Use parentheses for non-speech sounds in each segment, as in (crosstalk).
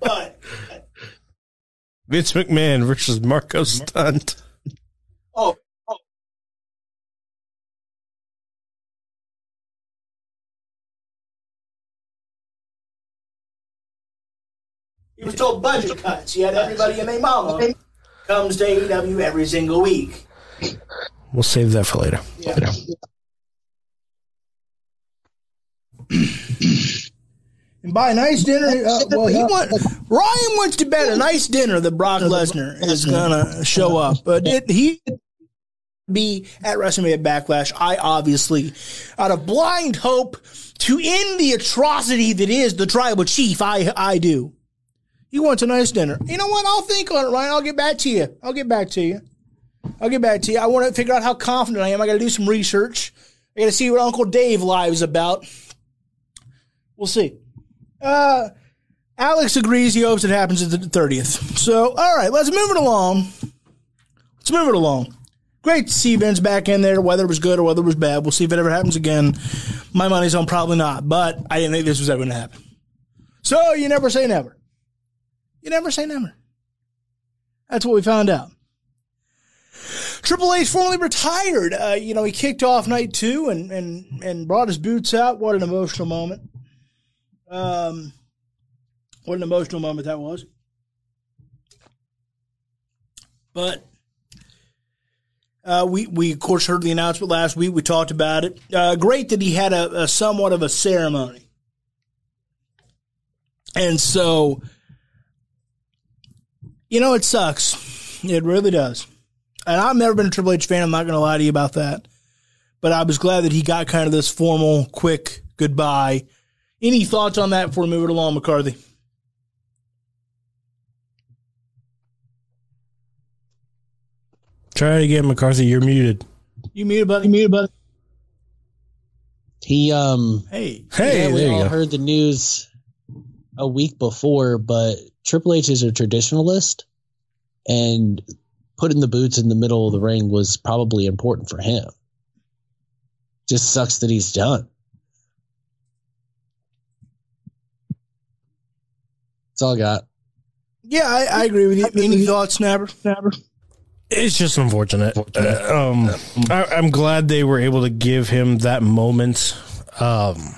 but Vince McMahon versus Marko Stunt. oh, oh. He was told budget cuts. He had everybody and their mama comes to AEW every single week. We'll save that for later. Yeah. (clears throat) And buy a nice dinner. Uh, well, he want Ryan wants to bet a nice dinner that Brock Lesnar is gonna show up, but it, he be at WrestleMania Backlash. I obviously, out of blind hope to end the atrocity that is the Tribal Chief, I I do. He wants a nice dinner. You know what? I'll think on it, Ryan. I'll get back to you. I'll get back to you. I'll get back to you. I want to figure out how confident I am. I got to do some research. I got to see what Uncle Dave lives about. We'll see. Uh, Alex agrees. He hopes it happens at the 30th. So, all right, let's move it along. Let's move it along. Great to see Vince back in there, whether it was good or whether it was bad. We'll see if it ever happens again. My money's on probably not, but I didn't think this was ever going to happen. So, you never say never. You never say never. That's what we found out. Triple H formally retired. Uh, you know, he kicked off night two and, and, and brought his boots out. What an emotional moment. Um, what an emotional moment that was. But uh, we we of course heard the announcement last week. We talked about it. Uh, great that he had a, a somewhat of a ceremony, and so you know it sucks. It really does. And I've never been a Triple H fan. I'm not going to lie to you about that. But I was glad that he got kind of this formal, quick goodbye. Any thoughts on that before we move it along, McCarthy? Try it again, McCarthy. You're muted. You muted, buddy. You muted, buddy. He um Hey, Hey, yeah, we you all go. heard the news a week before, but Triple H is a traditionalist, and putting the boots in the middle of the ring was probably important for him. Just sucks that he's done. That's all I got. yeah, I, I agree with you. Any thoughts, Snapper? Snapper. It's just unfortunate. Uh, um, I, I'm glad they were able to give him that moment. Um,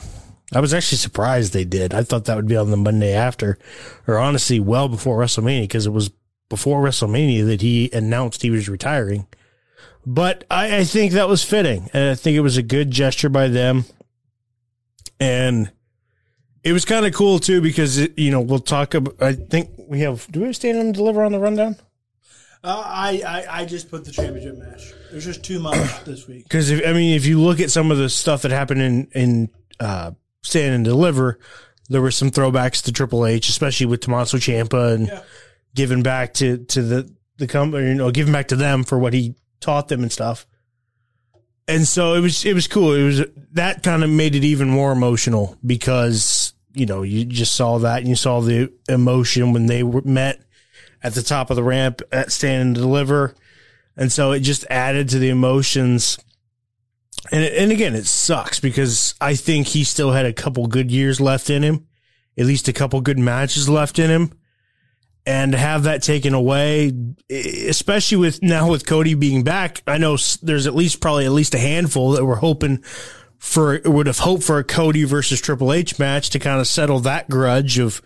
I was actually surprised they did. I thought that would be on the Monday after, or honestly, well before WrestleMania, because it was before WrestleMania that he announced he was retiring. But I, I think that was fitting, and I think it was a good gesture by them. And it was kind of cool too because it, you know we'll talk about. I think we have. Do we have stand and deliver on the rundown? Uh, I, I I just put the championship match. There's just too much (clears throat) this week. Because if I mean, if you look at some of the stuff that happened in in uh, Stand and Deliver, there were some throwbacks to Triple H, especially with Tommaso Ciampa and Yeah. giving back to to the the company, you know, giving back to them for what he taught them and stuff. And so it was it was cool. It was that kind of made it even more emotional because you know you just saw that and you saw the emotion when they were met at the top of the ramp at Stand and Deliver. And so it just added to the emotions. And and again, it sucks because I think he still had a couple good years left in him, at least a couple good matches left in him. And have that taken away, especially with now with Cody being back, I know there's at least probably at least a handful that were hoping for would have hoped for a Cody versus Triple H match to kind of settle that grudge of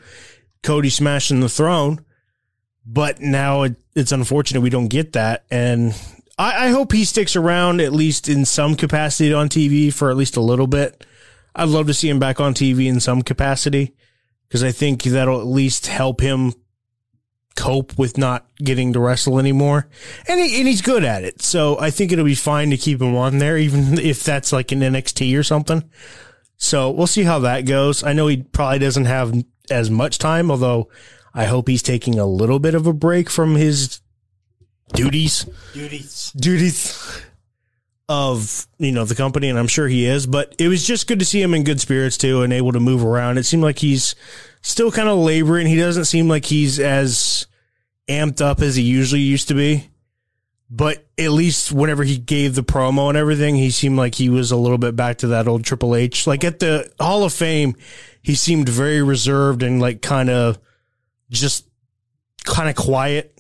Cody smashing the throne but now it, it's unfortunate we don't get that. And I, I hope he sticks around at least in some capacity on TV for at least a little bit. I'd love to see him back on TV in some capacity because I think that'll at least help him cope with not getting to wrestle anymore. And, he, and he's good at it. So I think it'll be fine to keep him on there, even (laughs) if that's like an NXT or something. So we'll see how that goes. I know he probably doesn't have as much time, although I hope he's taking a little bit of a break from his duties, Duties. duties of, you know, the company. And I'm sure he is, but it was just good to see him in good spirits too and able to move around. It seemed like he's still kind of laboring. He doesn't seem like he's as amped up as he usually used to be. But at least whenever he gave the promo and everything, he seemed like he was a little bit back to that old Triple H. Like at the Hall of Fame, he seemed very reserved and like kind of just kind of quiet.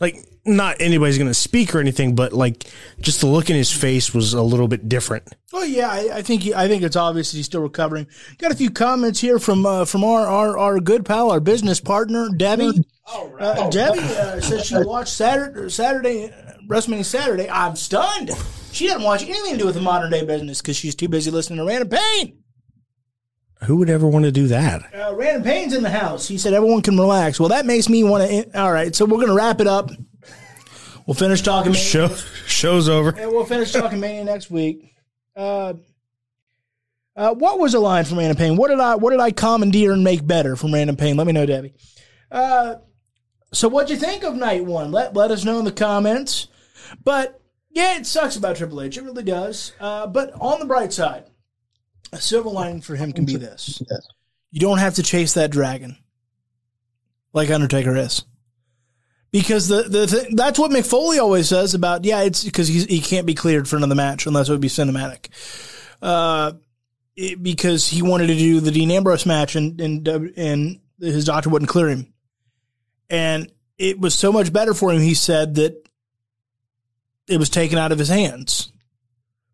Like not anybody's going to speak or anything, but like just the look in his face was a little bit different. Oh yeah, I, I think he, I think it's obvious he's still recovering. Got a few comments here from uh, from our, our our good pal, our business partner, Debbie. Uh, Debbie uh, said she watched Saturday Saturday WrestleMania Saturday. I'm stunned. She doesn't watch anything to do with the modern day business because she's too busy listening to Random Pain. Who would ever want to do that? Uh, Random Pain's in the house. He said everyone can relax. Well, that makes me want to. All right, so we're going to wrap it up. We'll finish talking. Mania. Show show's over. And we'll finish talking Mania next week. Uh, uh, what was the line from Random Pain? What did I what did I commandeer and make better from Random Pain? Let me know, Debbie. Uh, so what'd you think of night one? Let let us know in the comments. But yeah, it sucks about Triple H. It really does. Uh, but on the bright side, a silver lining for him can be this: you don't have to chase that dragon like Undertaker is. Because the the th- that's what Mick Foley always says about yeah it's because he can't be cleared for another match unless it would be cinematic, uh, it, because he wanted to do the Dean Ambrose match and and and his doctor wouldn't clear him, and it was so much better for him. He said that it was taken out of his hands.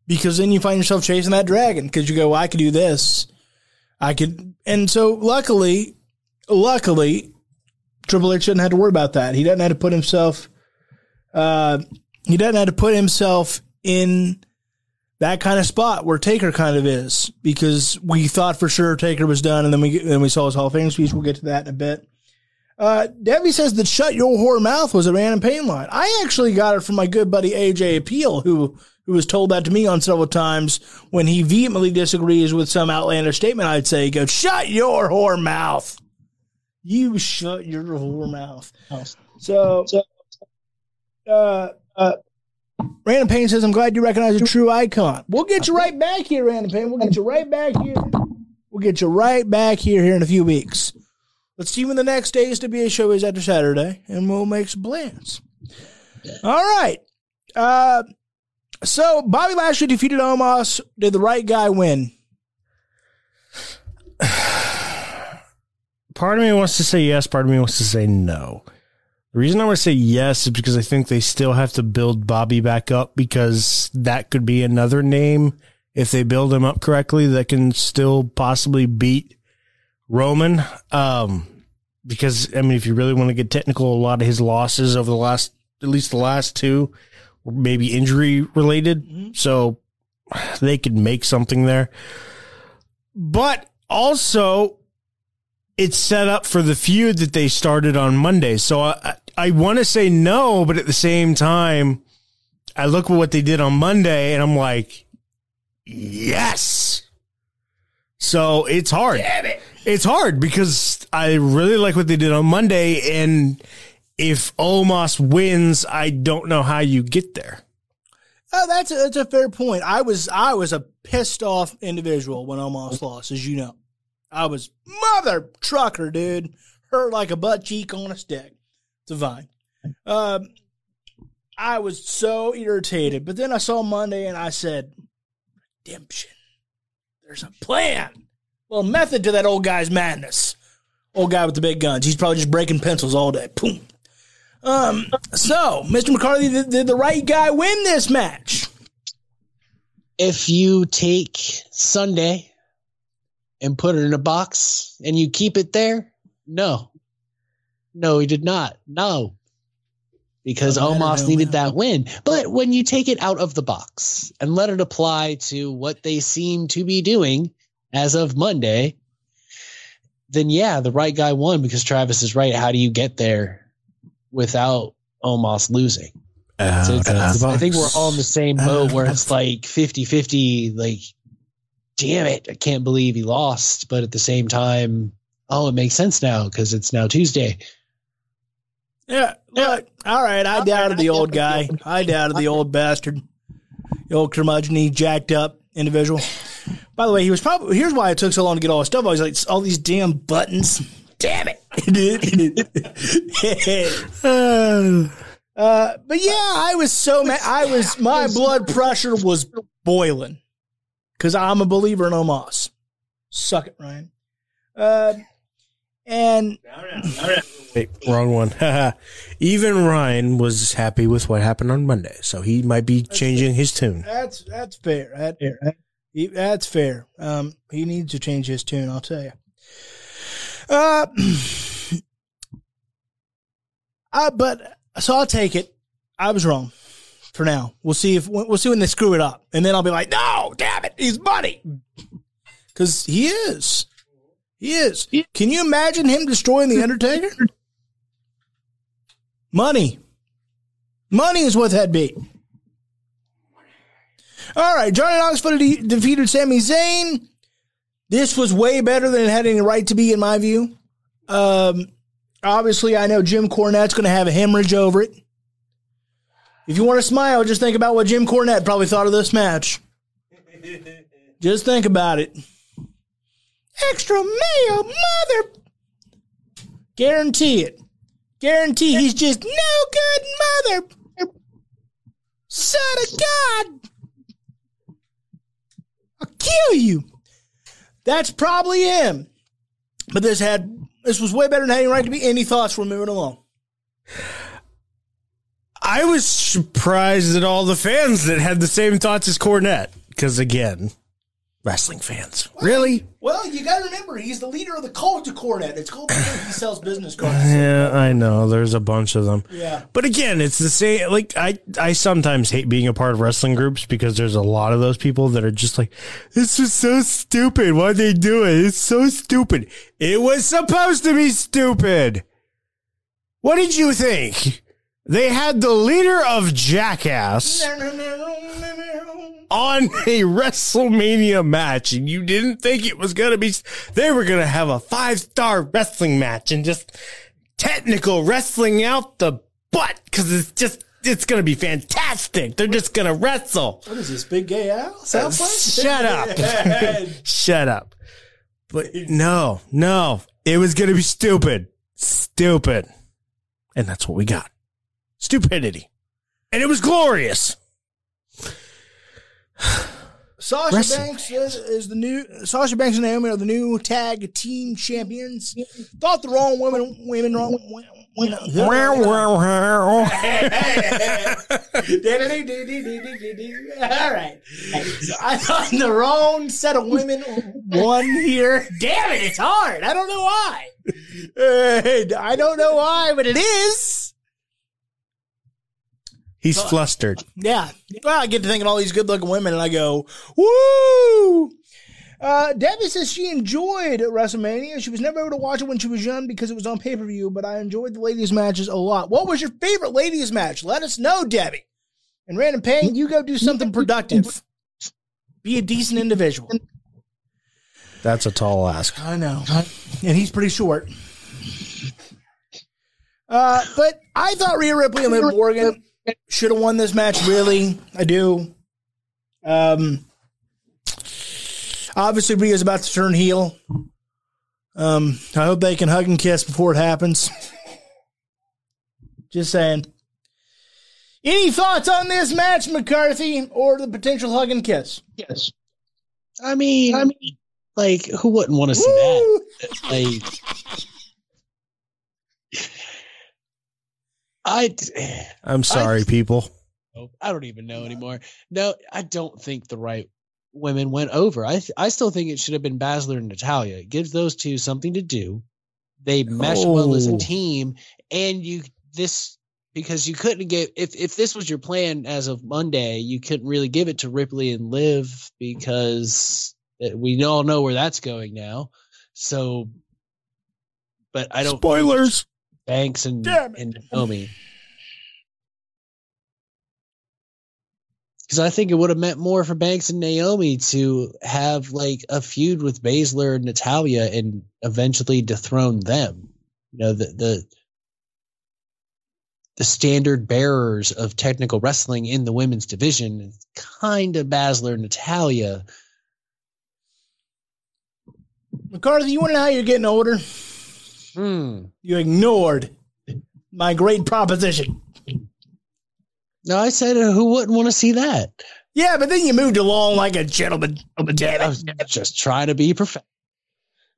Because then you find yourself chasing that dragon because you go well, I could do this, I could, and so luckily, luckily Triple H doesn't have to worry about that. He doesn't have to put himself. Uh, he doesn't have to put himself in that kind of spot where Taker kind of is because we thought for sure Taker was done, and then we then we saw his Hall of Fame speech. We'll get to that in a bit. Uh, Debbie says that "Shut Your Whore Mouth" was a random pain line. I actually got it from my good buddy AJ Appeal, who who has told that to me on several times when he vehemently disagrees with some outlandish statement. I'd say, "Go shut your whore mouth." You shut your whore mouth. So, uh, uh, Random Pain says, I'm glad you recognize a true icon. We'll get you right back here, Random Pain. We'll get you right back here. We'll get you right back here here in a few weeks. Let's see when the next day's to be a show is after Saturday, and we'll make some plans. All right. Uh, so Bobby Lashley defeated Omos. Did the right guy win? Part of me wants to say yes, part of me wants to say no. The reason I want to say yes is because I think they still have to build Bobby back up because that could be another name if they build him up correctly that can still possibly beat Roman. Um, because I mean, if you really want to get technical, a lot of his losses over the last, at least the last two, were maybe injury related. Mm-hmm. So they could make something there. But also, it's set up for the feud that they started on Monday. So I, I want to say no, but at the same time, I look at what they did on Monday and I'm like, yes. So it's hard. Damn it. It's hard because I really like what they did on Monday. And if Omos wins, I don't know how you get there. Oh, that's a, that's a fair point. I was I was a pissed off individual when Omos lost, as you know. I was mother trucker, dude. Hurt like a butt cheek on a stick. It's a vine. Um, I was so irritated. But then I saw Monday and I said, redemption. There's a plan. Well, method to that old guy's madness. Old guy with the big guns. He's probably just breaking pencils all day. Boom. Um, so, Mr. McCarthy, did, did the right guy win this match? If you take Sunday and put it in a box and you keep it there? No. No, he did not. No. Because Omos needed that win. But when you take it out of the box and let it apply to what they seem to be doing as of Monday, then yeah, the right guy won because Travis is right. How do you get there without Omos losing? So I think we're all in the same boat where it's like 50 50, like damn it, I can't believe he lost. But at the same time, oh, it makes sense now because it's now Tuesday. Yeah, look, all right. I doubted the old guy. I doubted the old bastard, the old curmudgeon, jacked up individual. By the way, he was probably here's why it took so long to get all his stuff. I was like, all these damn buttons. Damn it! (laughs) (laughs) uh, but yeah, I was so mad. I was my blood pressure was boiling because I'm a believer in Omos. Suck it, Ryan. Uh, And Wait, wrong one. (laughs) Even Ryan was happy with what happened on Monday, so he might be changing his tune. that's that's fair. That, he- that's fair. Um, he needs to change his tune. I'll tell you. Uh, (clears throat) uh, but so I'll take it. I was wrong for now. We'll see if we'll see when they screw it up, and then I'll be like, no, damn it, he's money, because he is. He is. Can you imagine him destroying the Undertaker? Money. Money is what that'd be. All right, Johnny Knoxville de- defeated Sami Zayn. This was way better than it had any right to be, in my view. Um, obviously, I know Jim Cornette's going to have a hemorrhage over it. If you want to smile, just think about what Jim Cornette probably thought of this match. (laughs) just think about it. Extra mayo, mother. Guarantee it. Guarantee he's just no good mother. Son of God. I'll kill you. That's probably him. But this had this was way better than having right to be. Any thoughts? We're moving along. I was surprised at all the fans that had the same thoughts as Cornette, because again, wrestling fans. Really? Well, you got to remember, he's the leader of the cult of Cornette. It's called because he sells business cards. Yeah, I know. There's a bunch of them. Yeah. But again, it's the same. Like I, I sometimes hate being a part of wrestling groups because there's a lot of those people that are just like, this is so stupid. Why they do it? It's so stupid. It was supposed to be stupid. What did you think? They had the leader of Jackass on a WrestleMania match, and you didn't think it was gonna be. They were gonna have a five star wrestling match and just technical wrestling out the butt because it's just it's gonna be fantastic. They're just gonna wrestle. What is this, Big Gay Al? Uh, Sound Shut up. (laughs) Shut up. But no, no, it was gonna be stupid, stupid, and that's what we got. Stupidity, and it was glorious. Sasha Wrestling Banks is, is the new Sasha Banks and Naomi are the new tag team champions. Thought the wrong women, women wrong. women- (laughs) (laughs) All right. I thought the wrong set of women won here. Damn it, it's hard. I don't know why. (laughs) I don't know why, but it is. He's flustered. Yeah. Well, I get to thinking all these good looking women and I go, woo! Uh, Debbie says she enjoyed WrestleMania. She was never able to watch it when she was young because it was on pay per view, but I enjoyed the ladies' matches a lot. What was your favorite ladies' match? Let us know, Debbie. And Random Pain, you go do something productive. Be a decent individual. That's a tall ask. I know. And he's pretty short. Uh, but I thought Rhea Ripley and Liv Morgan should have won this match, really. I do. Um, obviously, Rhea's about to turn heel. Um, I hope they can hug and kiss before it happens. Just saying. Any thoughts on this match, McCarthy, or the potential hug and kiss? Yes. I mean, I mean, like, who wouldn't want to see Woo! that? Like, I, I'm sorry, people. I don't even know anymore. No, I don't think the right women went over. I, th- I still think it should have been Baszler and Natalya. It gives those two something to do. They mesh well as Oh. a team, and you this because you couldn't give if if this was your plan as of Monday, you couldn't really give it to Ripley and Liv because we all know where that's going now. So, but I don't Spoilers. Banks and and Naomi. Because I think it would have meant more for Banks and Naomi to have like a feud with Baszler and Natalya and eventually dethrone them. You know, the the the standard bearers of technical wrestling in the women's division, kind of Baszler and Natalya. McCarthy, you want to know how you're getting older? Hmm. You ignored my great proposition. No, I said uh, who wouldn't want to see that? Yeah, but then you moved along like a gentleman. I was just trying to be professional.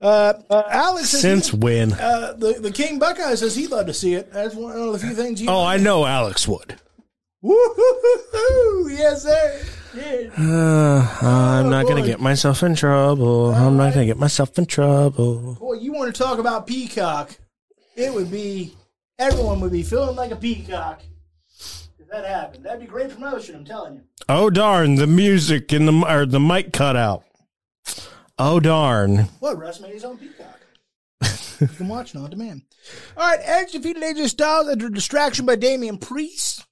Uh, uh, Alex says Since he- when? uh, the the King Buckeye says he'd love to see it. That's one of the few things. He Oh, I know Alex would. Woo-hoo-hoo-hoo. Yes, sir. Yeah. Uh, I'm not going to get myself in trouble. I'm not going to get myself in trouble. Boy, you want to talk about peacock? It would be everyone would be feeling like a peacock if that happened. That'd be great promotion. I'm telling you. Oh darn! The music and the or the mic cut out. Oh darn! What WrestleMania's on Peacock? you can watch it on demand. All right, Edge defeated AJ Styles after distraction by Damian Priest.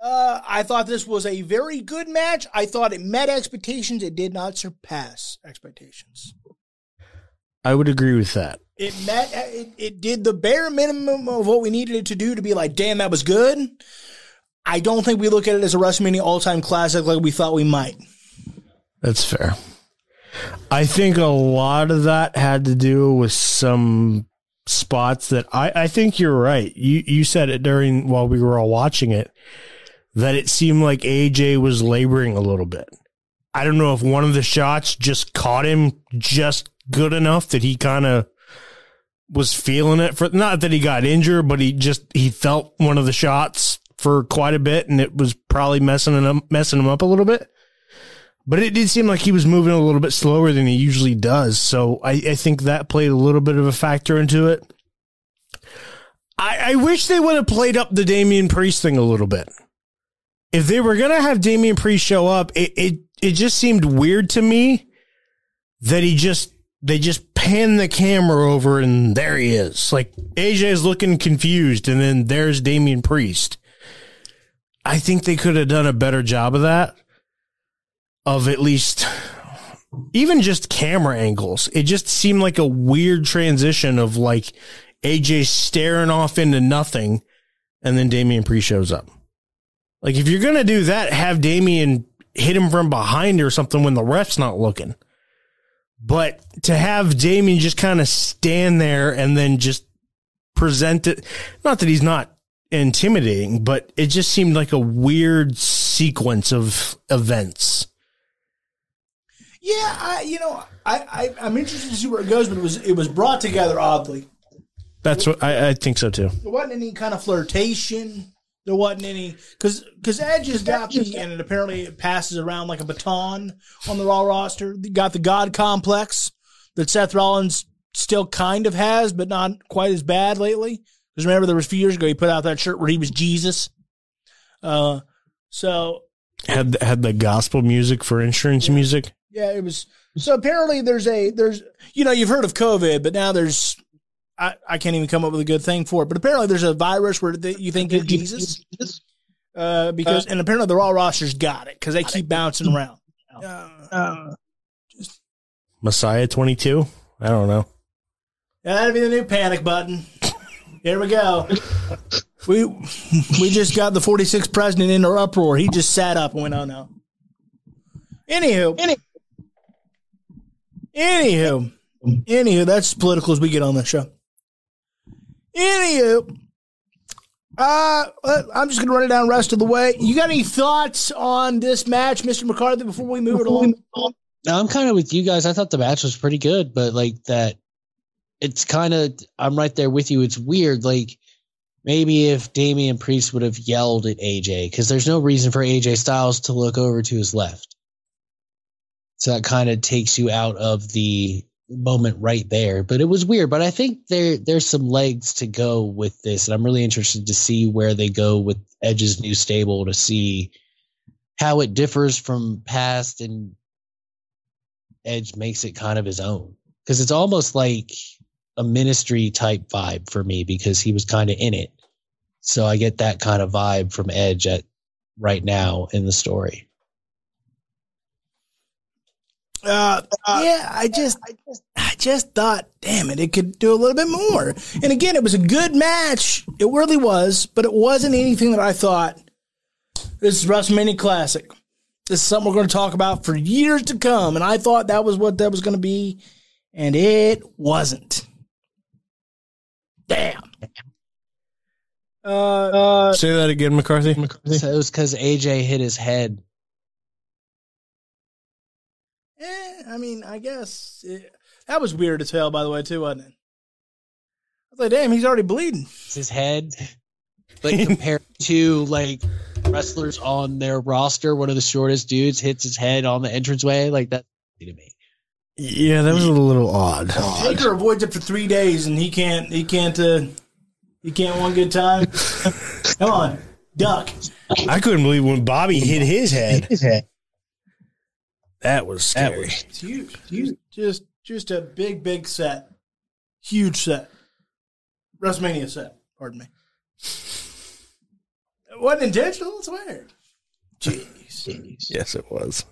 Uh, I thought this was a very good match. I thought it met expectations. It did not surpass expectations. I would agree with that. It met. It, it did the bare minimum of what we needed it to do to be like, damn, that was good. I don't think we look at it as a WrestleMania all-time classic like we thought we might. That's fair. I think a lot of that had to do with some spots that I, I think you're right. You you said it during while we were all watching it that it seemed like AJ was laboring a little bit. I don't know if one of the shots just caught him just good enough that he kind of was feeling it for not that he got injured, but he just he felt one of the shots for quite a bit and it was probably messing him messing him up a little bit. But it did seem like he was moving a little bit slower than he usually does. So I, I think that played a little bit of a factor into it. I, I wish they would have played up the Damian Priest thing a little bit. If they were gonna have Damian Priest show up, it, it it just seemed weird to me that he just they just pan the camera over and there he is. Like AJ is looking confused, and then there's Damian Priest. I think they could have done a better job of that of at least even just camera angles. It just seemed like a weird transition of like AJ staring off into nothing and then Damian Pre shows up. Like if you're going to do that, have Damian hit him from behind or something when the ref's not looking. But to have Damian just kind of stand there and then just present it, not that he's not intimidating, but it just seemed like a weird sequence of events. Yeah, I, you know, I, I I'm interested to see where it goes, but it was it was brought together oddly. That's what I, I think so too. There wasn't any kind of flirtation. There wasn't any because because Edge has got the and it apparently it passes around like a baton on the Raw roster. You got the God complex that Seth Rollins still kind of has, but not quite as bad lately. Because remember, there was a few years ago he put out that shirt where he was Jesus. Uh, so Had had the gospel music for insurance music. Yeah, it was. So apparently, there's a there's you know you've heard of COVID, but now there's I, I can't even come up with a good thing for it. But apparently, there's a virus where they, you think it's Jesus, uh, because and apparently the Raw rosters got it because they keep bouncing around. Uh, Messiah twenty two. I don't know. that'd be the new panic button. Here we go. We we just got the 46th president in our uproar. He just sat up and went, "Oh no." Anywho, anywho, anywho, that's as political as we get on this show. Anywho, uh, I'm just gonna run it down rest of the way. You got any thoughts on this match, Mister McCarthy, before we move it along? Now I'm kind of with you guys. I thought the match was pretty good, but like that, it's kind of I'm right there with you. It's weird. Like maybe if Damian Priest would have yelled at AJ, because there's no reason for AJ Styles to look over to his left. So that kind of takes you out of the moment right there. But it was weird. But I think there there's some legs to go with this, and I'm really interested to see where they go with Edge's new stable to see how it differs from past and Edge makes it kind of his own because it's almost like a ministry type vibe for me because he was kind of in it. So I get that kind of vibe from Edge at right now in the story. Uh, yeah, I just, I just I just thought, damn it, it could do a little bit more. And again, it was a good match. It really was, but it wasn't anything that I thought this is WrestleMania Classic. This is something we're going to talk about for years to come. And I thought that was what that was going to be, and it wasn't. Damn. Uh, uh, Say that again, McCarthy. So it was because AJ hit his head. I mean, I guess it, That was weird as hell, by the way, too, wasn't it? I was like, damn, he's already bleeding. His head, like compared (laughs) to like wrestlers on their roster, one of the shortest dudes hits his head on the entranceway. Like that (laughs) to me. Yeah, that was a little odd. Taker avoids it for three days, and he can't. He can't. Uh, he can't one good time. (laughs) Come on, duck. I couldn't believe when Bobby hit his head. His head. That was scary. That was It's huge. huge. Just, just a big, big set. Huge set. WrestleMania set. Pardon me. It wasn't intentional. it's weird. Jeez. (laughs) yes, it was.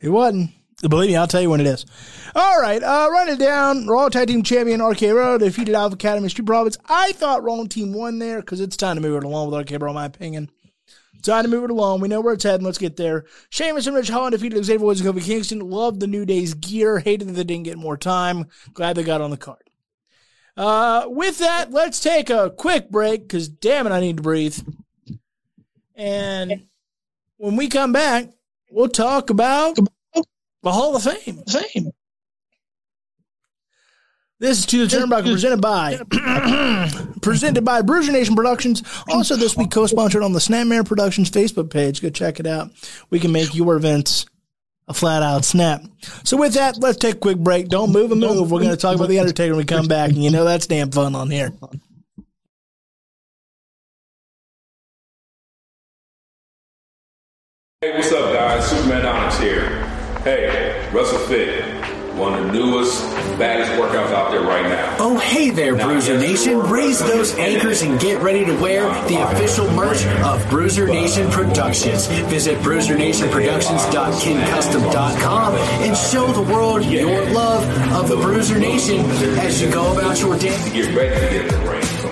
It wasn't. Believe me, I'll tell you when it is. All right, uh, running it down. Raw Tag Team Champion RK Bro defeated Alpha Academy Street Profits. I thought Raw Team won there because it's time to move it along with RK Bro, in my opinion. Time to move it along. We know where it's heading. Let's get there. Sheamus and Ridge Holland defeated Xavier Woods and Kofi Kingston. Loved the New Day's gear. Hated that they didn't get more time. Glad they got on the card. Uh, with that, let's take a quick break because damn it, I need to breathe. And when we come back, we'll talk about the Hall of Fame. Fame. This is to the Turnbuckle presented by (clears throat) presented by Bruiser Nation Productions. Also, this week co-sponsored on the Snapmare Productions Facebook page. Go check it out. We can make your events a flat out snap. So with that, let's take a quick break. Don't move and move. We're going to talk about the Undertaker when we come back, and you know that's damn fun on here. Hey, what's up, guys? Superman Onyx here. Hey, WrestleFit, one of the newest, baddest workouts out there right now. Oh, hey there, Bruiser Nation. Raise those anchors and get ready to wear the official merch of Bruiser Nation Productions. Visit bruisernationproductions.kincustom.com and show the world your love of the Bruiser Nation as you go about your day. Get ready to get in the ring, from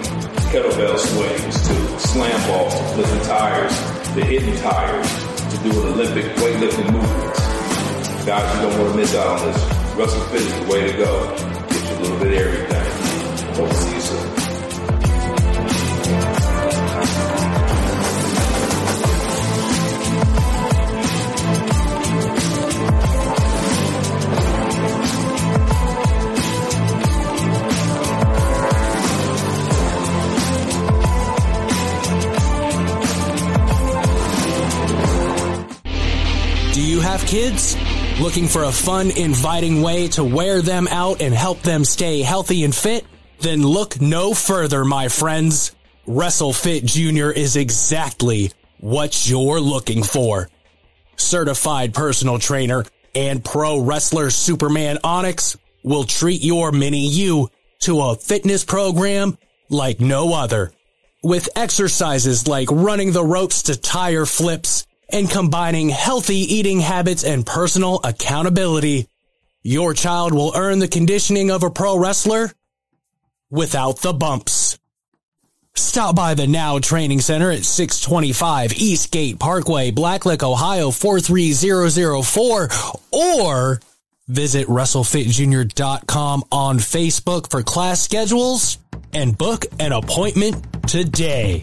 kettlebell swings to slam balls, lifting tires, to hitting tires, to doing Olympic weightlifting movements. Guys, you don't want to miss out on this. WrestleFit is the way to go. Get you a little bit of everything. Hope to see you soon. Do you have kids? Looking for a fun, inviting way to wear them out and help them stay healthy and fit? Then look no further, my friends. WrestleFit Jr. is exactly what you're looking for. Certified personal trainer and pro wrestler Superman Onyx will treat your mini you to a fitness program like no other. With exercises like running the ropes to tire flips and combining healthy eating habits and personal accountability, your child will earn the conditioning of a pro wrestler without the bumps. Stop by the Now Training Center at 625 Eastgate Parkway, Blacklick, Ohio 43004 or visit WrestleFitJr.com on Facebook for class schedules and book an appointment today.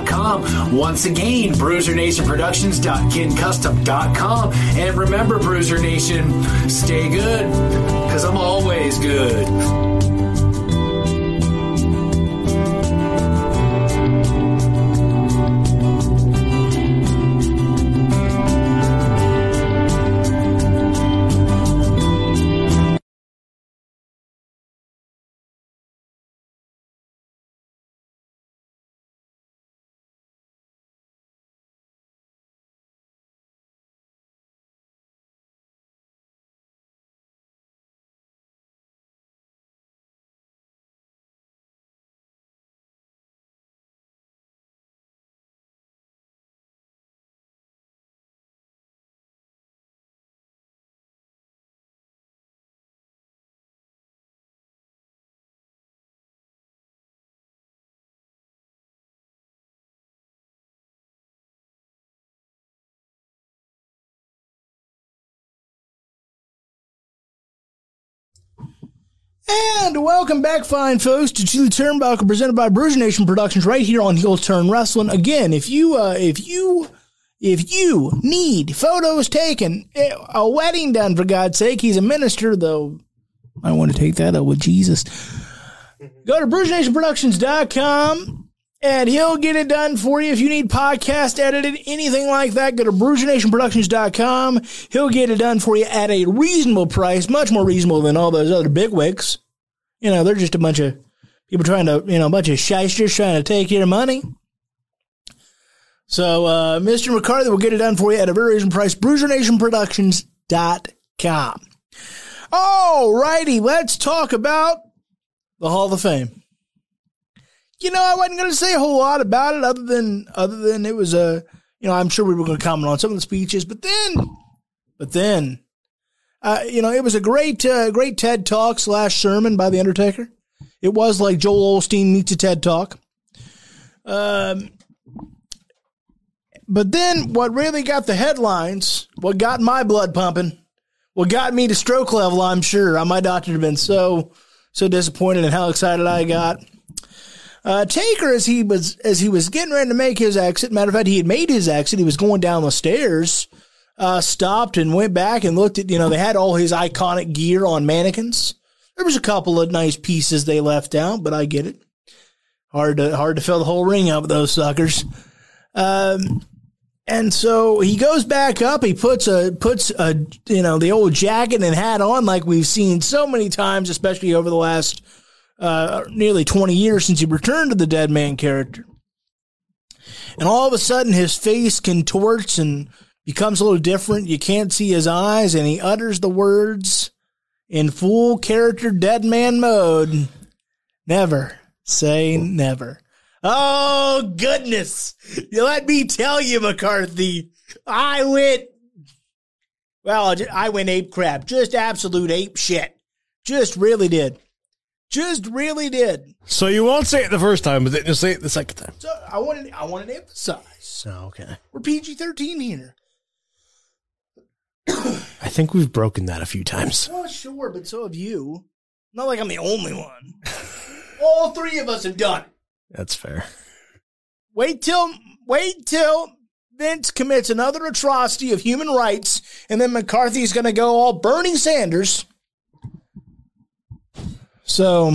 Once again, bruisernationproductions.kincustom.com. And remember, Bruiser Nation, stay good, because I'm always good. And welcome back, fine folks, to the Turnbuckle presented by Bruiser Nation Productions right here on Heel Turn Wrestling. Again, if you, uh, if you, if you need photos taken, eh, a wedding done, for God's sake, he's a minister, though I want to take that up with Jesus. Go to BruiserNationProductions.com and he'll get it done for you. If you need podcast edited, anything like that, go to BruiserNationProductions.com. He'll get it done for you at a reasonable price, much more reasonable than all those other bigwigs. You know, they're just a bunch of people trying to, you know, a bunch of shysters trying to take your money. So, uh, Mr. McCarthy will get it done for you at a very reasonable price. BruiserNationProductions.com. All righty, let's talk about the Hall of Fame. You know, I wasn't going to say a whole lot about it, other than other than it was a, you know, I'm sure we were going to comment on some of the speeches, but then, but then, uh, you know, it was a great, uh, great TED talk slash sermon by the Undertaker. It was like Joel Osteen meets a TED talk. Um, but then what really got the headlines, what got my blood pumping, what got me to stroke level, I'm sure. My doctor had been so so disappointed in how excited I got. Uh, Taker, as he was as he was getting ready to make his exit, matter of fact, he had made his exit. He was going down the stairs, uh, stopped and went back and looked at. You know, they had all his iconic gear on mannequins. There was a couple of nice pieces they left out, but I get it. Hard to hard to fill the whole ring up with those suckers. Um, and so he goes back up. He puts a puts a you know the old jacket and hat on like we've seen so many times, especially over the last uh, nearly twenty years since he returned to the dead man character. And all of a sudden, his face contorts and becomes a little different. You can't see his eyes, and he utters the words in full character dead man mode. Never say never. Oh, goodness. Let me tell you, McCarthy. I went, well, I went ape crap. Just absolute ape shit. Just really did. Just really did. So you won't say it the first time, but then you'll say it the second time. So I wanted, I wanted to emphasize. Oh, okay. We're PG 13 here. I think we've broken that a few times. Well, sure, but so have you. Not like I'm the only one. All three of us have done it. That's fair. Wait till wait till Vince commits another atrocity of human rights, and then McCarthy's going to go all Bernie Sanders. So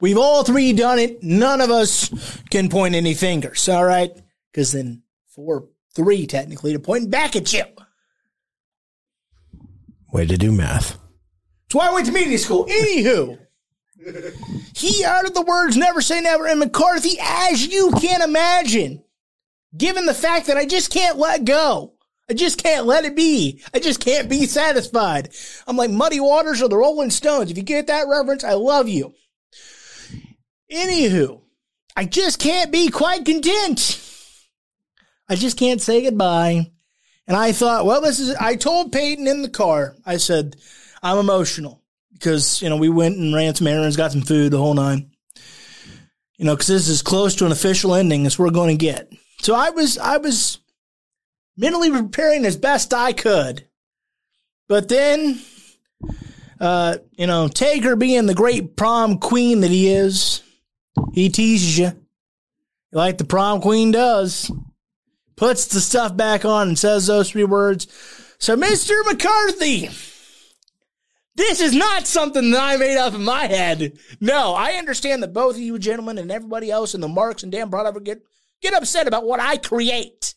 we've all three done it. None of us can point any fingers. All right, because then four, three technically to point back at you. Way to do math. That's why I went to media school. Anywho. He uttered the words never say never. And McCarthy, as you can imagine, given the fact that I just can't let go, I just can't let it be. I just can't be satisfied. I'm like Muddy Waters or the Rolling Stones. If you get that reference, I love you. Anywho, I just can't be quite content. I just can't say goodbye. And I thought, well, this is, I told Peyton in the car, I said, I'm emotional because you know we went and ran some errands, got some food, the whole nine. You know, because this is close to an official ending as we're going to get. So I was I was mentally preparing as best I could, but then, uh, you know, Taker being the great prom queen that he is, he teases you like the prom queen does. Puts the stuff back on and says those three words. So, Mr. McCarthy, this is not something that I made up in my head. No, I understand that both of you gentlemen and everybody else in the Marks and Dan product get get upset about what I create.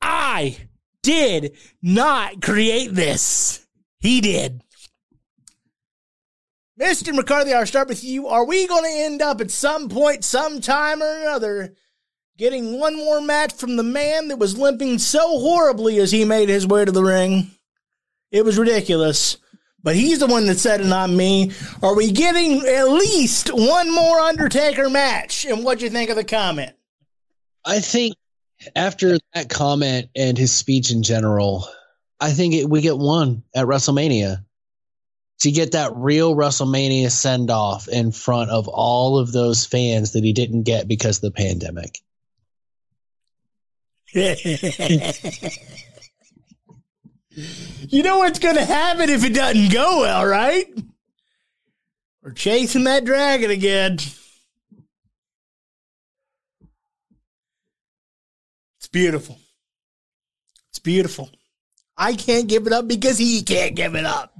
I did not create this. He did. Mr. McCarthy, I'll start with you. Are we going to end up at some point, sometime or another, getting one more match from the man that was limping so horribly as he made his way to the ring? It was ridiculous but he's the one that said it, not me. Are we getting at least one more Undertaker match? And what'd you think of the comment? I think after that comment and his speech in general, I think it, we get one at WrestleMania to get that real WrestleMania send off in front of all of those fans that he didn't get because of the pandemic. (laughs) You know what's going to happen if it doesn't go well, right? We're chasing that dragon again. Beautiful. It's beautiful. I can't give it up because he can't give it up.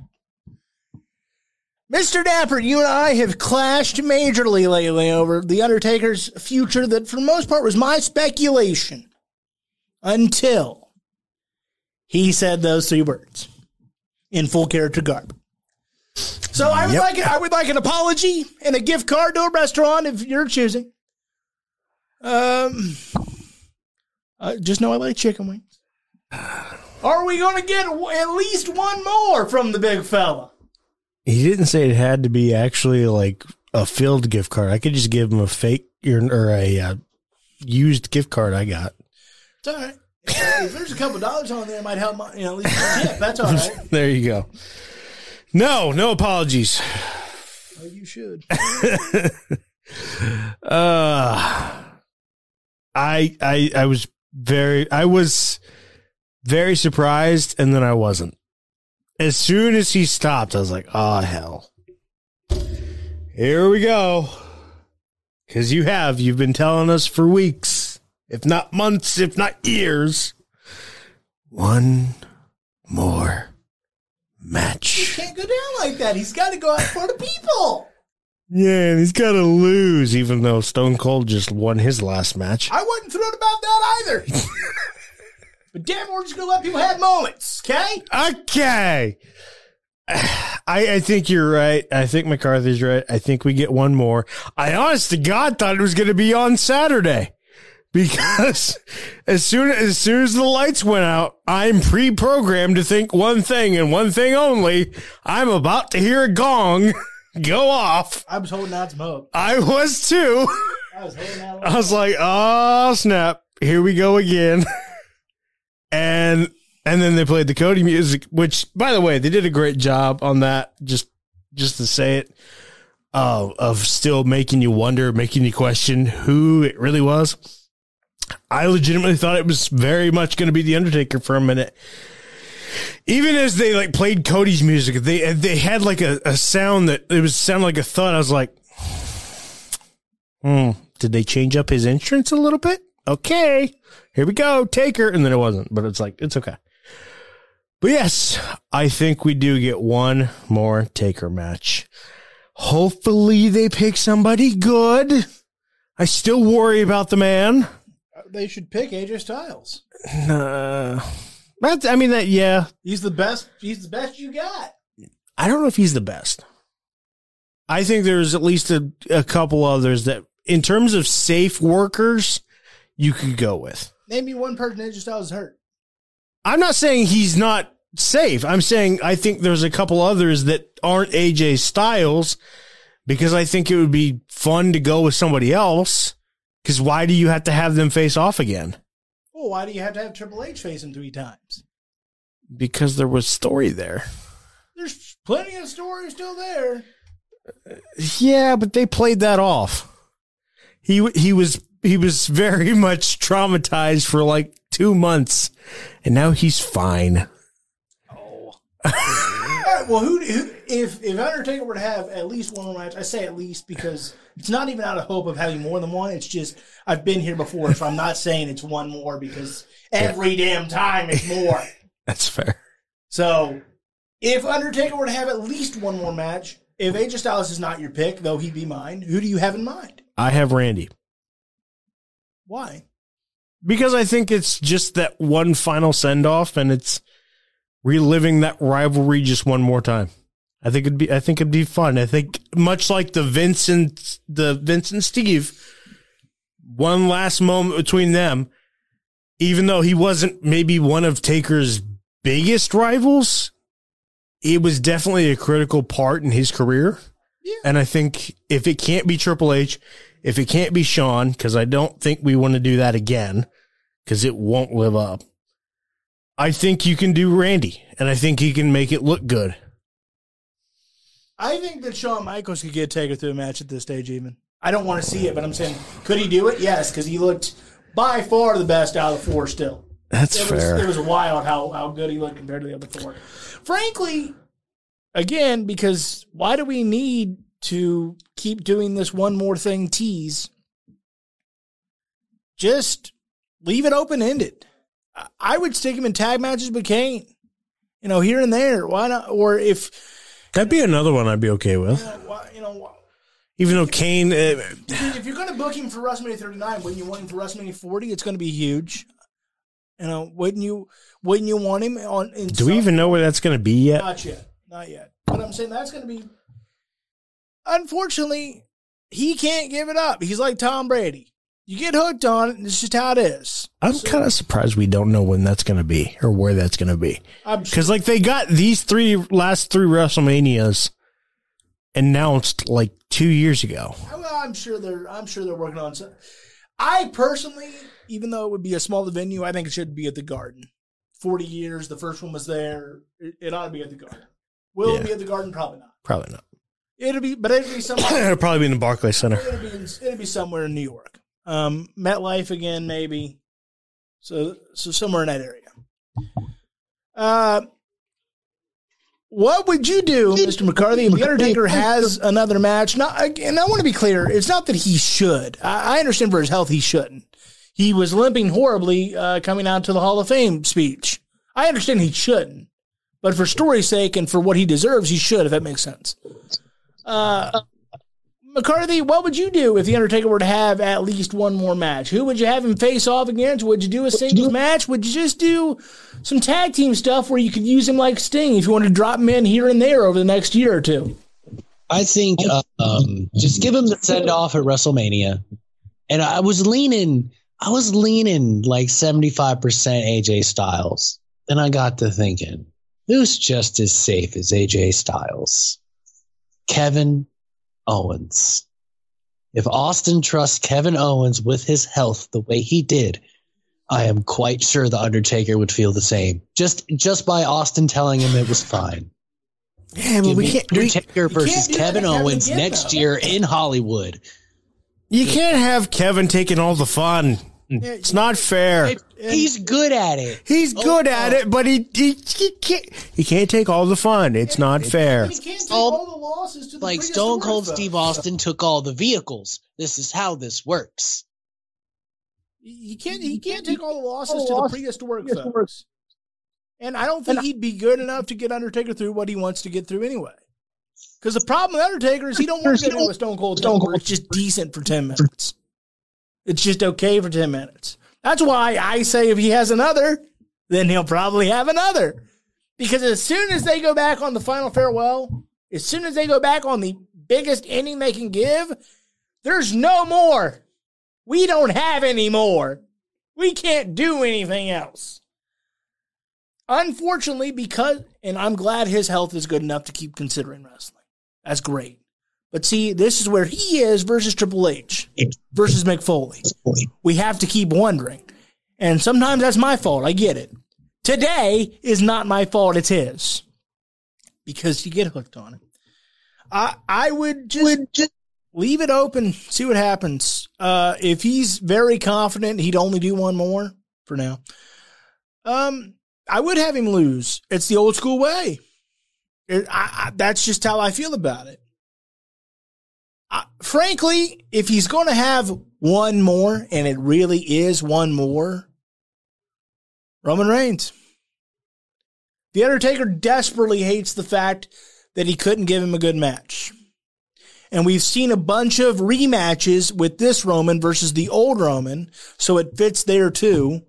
Mr. Dapper, you and I have clashed majorly lately over The Undertaker's future that, for the most part, was my speculation until he said those three words in full character garb. So I would Yep. like I would like an apology and a gift card to a restaurant if you're choosing. Um, uh, just know I like chicken wings. Are we going to get at least one more from the big fella? He didn't say it had to be actually like a filled gift card. I could just give him a fake or, or a uh, used gift card I got. It's all right. if there's a couple dollars on there, it might help. My, you know, at least a tip. That's all right. (laughs) There you go. No, no apologies. Oh, you should. (laughs) Uh I I I was very I was very surprised and then I wasn't. As soon as he stopped, I was like, "Oh hell." Here we go. Cuz you have you've been telling us for weeks, if not months, if not years. One more match. He can't go down like that. He's got to go out for the people. Yeah, and he's got to lose even though Stone Cold just won his last match. I wasn't thrilled about that either. (laughs) but damn, we're just gonna let people have moments, okay? Okay. I, I think you're right. I think McCarthy's right. I think we get one more. I honest to God thought it was going to be on Saturday because (laughs) as soon as soon as the lights went out, I'm pre-programmed to think one thing and one thing only. I'm about to hear a gong (laughs) go off. I was holding out some hope. I was too. I was holding out. I was like, oh snap, here we go again. (laughs) and and then they played the Cody music, which by the way, they did a great job on that. Just just to say it, uh, of still making you wonder, making you question who it really was. I legitimately thought it was very much going to be the Undertaker for a minute. Even as they like played Cody's music, they they had like a, a sound that it was sound like a thud. I was like, Hmm. Did they change up his entrance a little bit? Okay. Here we go. Taker. And then it wasn't, but it's like, it's okay. But yes, I think we do get one more Taker match. Hopefully they pick somebody good. I still worry about the man. They should pick AJ Styles. Uh, that's, I mean, that, yeah. He's the best. He's the best you got. I don't know if he's the best. I think there's at least a, a couple others that, in terms of safe workers, you could go with. Name me one person AJ Styles is hurt. I'm not saying he's not safe. I'm saying I think there's a couple others that aren't AJ Styles because I think it would be fun to go with somebody else. Because why do you have to have them face off again? Well, why do you have to have Triple H face him three times? Because there was story there. There's plenty of stories still there. Yeah, but they played that off. He he was he was very (laughs) much traumatized for like two months, and now he's fine. Right, oh. (laughs) well, who, who if if Undertaker were to have at least one more match? I say at least because it's not even out of hope of having more than one. It's just I've been here before, so I'm not saying it's one more because every damn time it's more. (laughs) That's fair. So if Undertaker were to have at least one more match, if AJ Styles is not your pick, though he'd be mine, who do you have in mind? I have Randy. Why? because I think it's just that one final send off and it's reliving that rivalry just one more time. I think it'd be I think it'd be fun. I think much like the Vincent the Vincent Steve one last moment between them even though he wasn't maybe one of Taker's biggest rivals, it was definitely a critical part in his career. Yeah. And I think if it can't be Triple H, if it can't be Shawn, because I don't think we want to do that again, because it won't live up. I think you can do Randy, and I think he can make it look good. I think that Shawn Michaels could get Taker through a match at this stage, even. I don't want to see it, but I'm saying, could he do it? Yes, because he looked by far the best out of the four still. That's it fair. Was, it was wild how, how good he looked compared to the other four. Frankly, again, because why do we need to keep doing this one more thing tease? Just leave it open ended. I would stick him in tag matches with Kane, you know, here and there. Why not? Or if That'd be another one I'd be okay with. you know, why- you know Even though Kane, uh, if you're going to book him for WrestleMania 39, wouldn't you want him for WrestleMania 40? It's going to be huge. You know, wouldn't you? Wouldn't you want him on? In do we even know where that's going to be yet? Not yet. Not yet. But I'm saying that's going to be. Unfortunately, he can't give it up. He's like Tom Brady. You get hooked on it, and it's just how it is. I'm kind of surprised we don't know when that's going to be or where that's going to be. Because like they got these three last three WrestleManias announced like two years ago. Well, I'm sure they're. I'm sure they're working on. Some, I personally, even though it would be a smaller venue, I think it should be at the Garden. Forty years. The first one was there. It, it ought to be at the Garden. Will it be at the Garden? Probably not. Probably not. It'll be, but it'll be somewhere. (coughs) It'll probably be in the Barclays Center. it'll be. In, it'll be somewhere in New York. Um, MetLife again, maybe. So, so somewhere in that area. Uh, what would you do, Mr. McCarthy, the Undertaker has another match? Not, and I want to be clear, it's not that he should. I, I understand for his health, he shouldn't. He was limping horribly uh, coming out to the Hall of Fame speech. I understand he shouldn't, but for story's sake and for what he deserves, he should. If that makes sense. Uh, McCarthy, what would you do if the Undertaker were to have at least one more match? Who would you have him face off against? Would you do a singles match? Would you just do some tag team stuff where you could use him like Sting if you wanted to drop him in here and there over the next year or two? I think uh, um, just give him the send off at WrestleMania. And I was leaning, I was leaning like 75% AJ Styles. Then I got to thinking, who's just as safe as AJ Styles? Kevin Owens. If Austin trusts Kevin Owens with his health the way he did, I am quite sure the Undertaker would feel the same. Just just by Austin telling him it was fine. Yeah, but Give we can't. We, Undertaker versus do that Kevin Owens again, next though. year in Hollywood. you can't have Kevin taking all the fun. Mm. It's not fair. He's good at it. He's oh, good at oh. it, but he, he he can't he can't take all the fun. It's not fair. He can't take all- all the losses to the Like Stone Cold folks. Steve Austin took all the vehicles. This is how this works. He can't. He can't take all the losses to the prehistoric folks. And I don't think he'd be good enough to get Undertaker through what he wants to get through anyway. Because the problem with Undertaker is he don't want to get into a Stone Cold Stone Cold. It's just decent for ten minutes. It's just okay for ten minutes. That's why I say if he has another, then he'll probably have another. Because as soon as they go back on the final farewell, as soon as they go back on the biggest inning they can give, there's no more. We don't have any more. We can't do anything else. Unfortunately, because, and I'm glad his health is good enough to keep considering wrestling. That's great. But see, this is where he is versus Triple H versus Mick Foley. We have to keep wondering. And sometimes that's my fault. I get it. Today is not my fault. It's his. Because you get hooked on it. I, I would just leave it open, see what happens. Uh, if he's very confident he'd only do one more for now, um, I would have him lose. It's the old school way. It, I, I, that's just how I feel about it. Frankly, if he's going to have one more, and it really is one more, Roman Reigns. The Undertaker desperately hates the fact that he couldn't give him a good match. And we've seen a bunch of rematches with this Roman versus the old Roman, so it fits there too.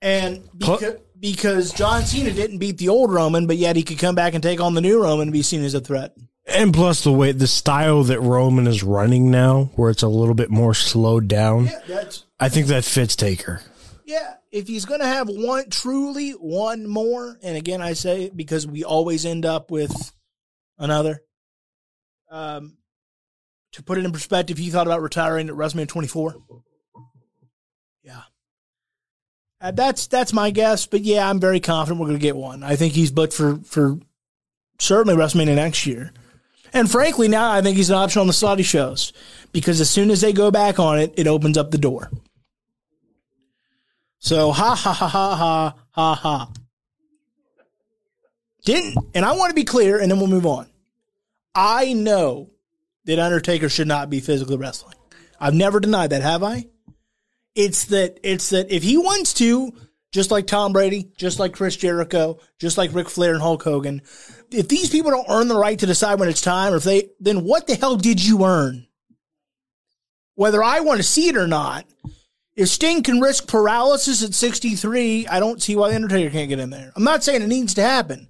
And because, because John Cena didn't beat the old Roman, but yet he could come back and take on the new Roman and be seen as a threat. And plus the way the style that Roman is running now, where it's a little bit more slowed down, Yeah, that's I think that fits Taker. yeah. If he's going to have one, truly one more, and again I say it because we always end up with another. Um, to put it in perspective, he thought about retiring at WrestleMania 24. Yeah, uh, that's that's my guess. But yeah, I'm very confident we're going to get one. I think he's booked for for certainly WrestleMania next year. And frankly, now I think he's an option on the Saudi shows because as soon as they go back on it, it opens up the door. So ha ha ha ha ha ha ha. Didn't and I want to be clear, and then we'll move on. I know that Undertaker should not be physically wrestling. I've never denied that, have I? It's that it's that if he wants to, just like Tom Brady, just like Chris Jericho, just like Ric Flair and Hulk Hogan, if these people don't earn the right to decide when it's time, or if they, then what the hell did you earn? Whether I want to see it or not, if Sting can risk paralysis at 63, I don't see why the Undertaker can't get in there. I'm not saying it needs to happen,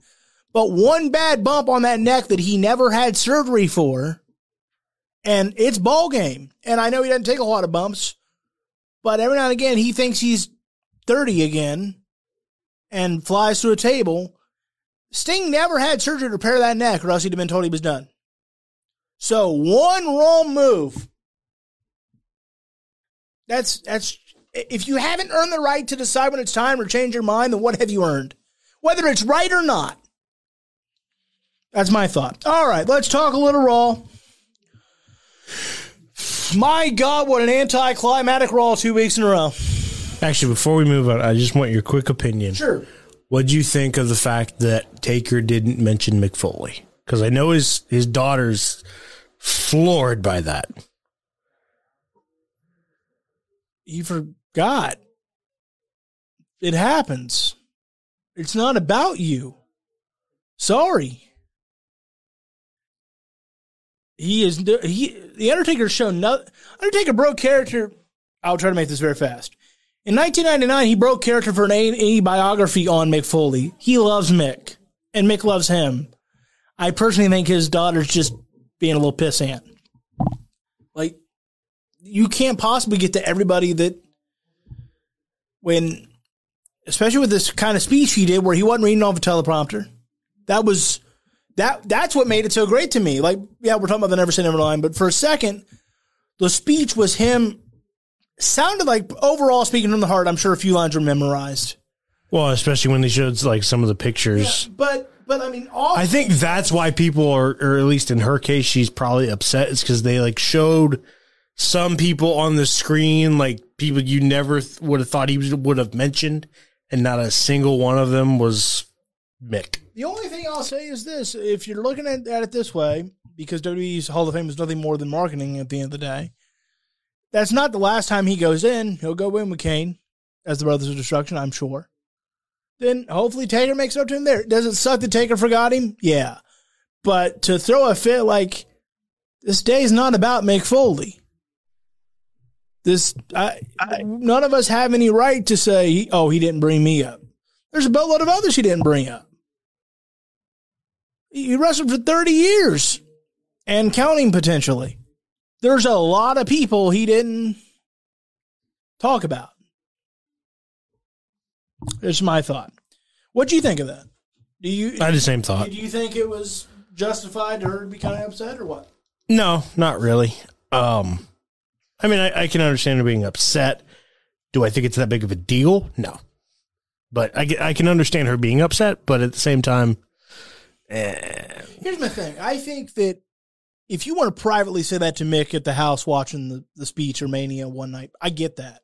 but one bad bump on that neck that he never had surgery for, and it's ball game. And I know he doesn't take a lot of bumps, but every now and again he thinks he's 30 again and flies through a table. Sting never had surgery to repair that neck, or else he'd have been told he was done. So one wrong move. That's that's if you haven't earned the right to decide when it's time or change your mind, then what have you earned? Whether it's right or not. That's my thought. All right, let's talk a little Raw. My God, what an anticlimactic Raw two weeks in a row. Actually, before we move on, I just want your quick opinion. Sure. What'd you think of the fact that Taker didn't mention Mick Foley? Because I know his his daughter's floored by that. He forgot. It happens. It's not about you. Sorry. He is he the Undertaker shown no Undertaker broke character. I'll try to make this very fast. In 1999, he broke character for an A&E biography on Mick Foley. He loves Mick, and Mick loves him. I personally think his daughter's just being a little pissant. Like, you can't possibly get to everybody that when, especially with this kind of speech he did where he wasn't reading off a teleprompter. That was that. That's what made it so great to me. Like, yeah, we're talking about the Never Say Never line, but for a second, the speech was him sounded like overall speaking from the heart. I'm sure a few lines were memorized. Well, especially when they showed like some of the pictures. Yeah, but but I mean, all I think that's why people are, or at least in her case, she's probably upset. Is because they like showed some people on the screen, like people you never th- would have thought he would have mentioned, and not a single one of them was Mick. The only thing I'll say is this: if you're looking at, at it this way, because WWE's Hall of Fame is nothing more than marketing at the end of the day, that's not the last time he goes in. He'll go in with Kane as the Brothers of Destruction, I'm sure. Then hopefully Taker makes up to him there. Does it suck that Taker forgot him? Yeah. But to throw a fit like this day is not about Mick Foley. This I, I, none of us have any right to say, oh, he didn't bring me up. There's a boatload of others he didn't bring up. He wrestled for 30 years and counting potentially. There's a lot of people he didn't talk about. It's my thought. What do you think of that? Do you I had the same thought. Do you think it was justified to her to be kind of upset or what? No, not really. Um, I mean, I, I can understand her being upset. Do I think it's that big of a deal? No, but I, I can understand her being upset. But at the same time, eh. here's my thing. I think that if you want to privately say that to Mick at the house watching the, the speech or Mania one night, I get that.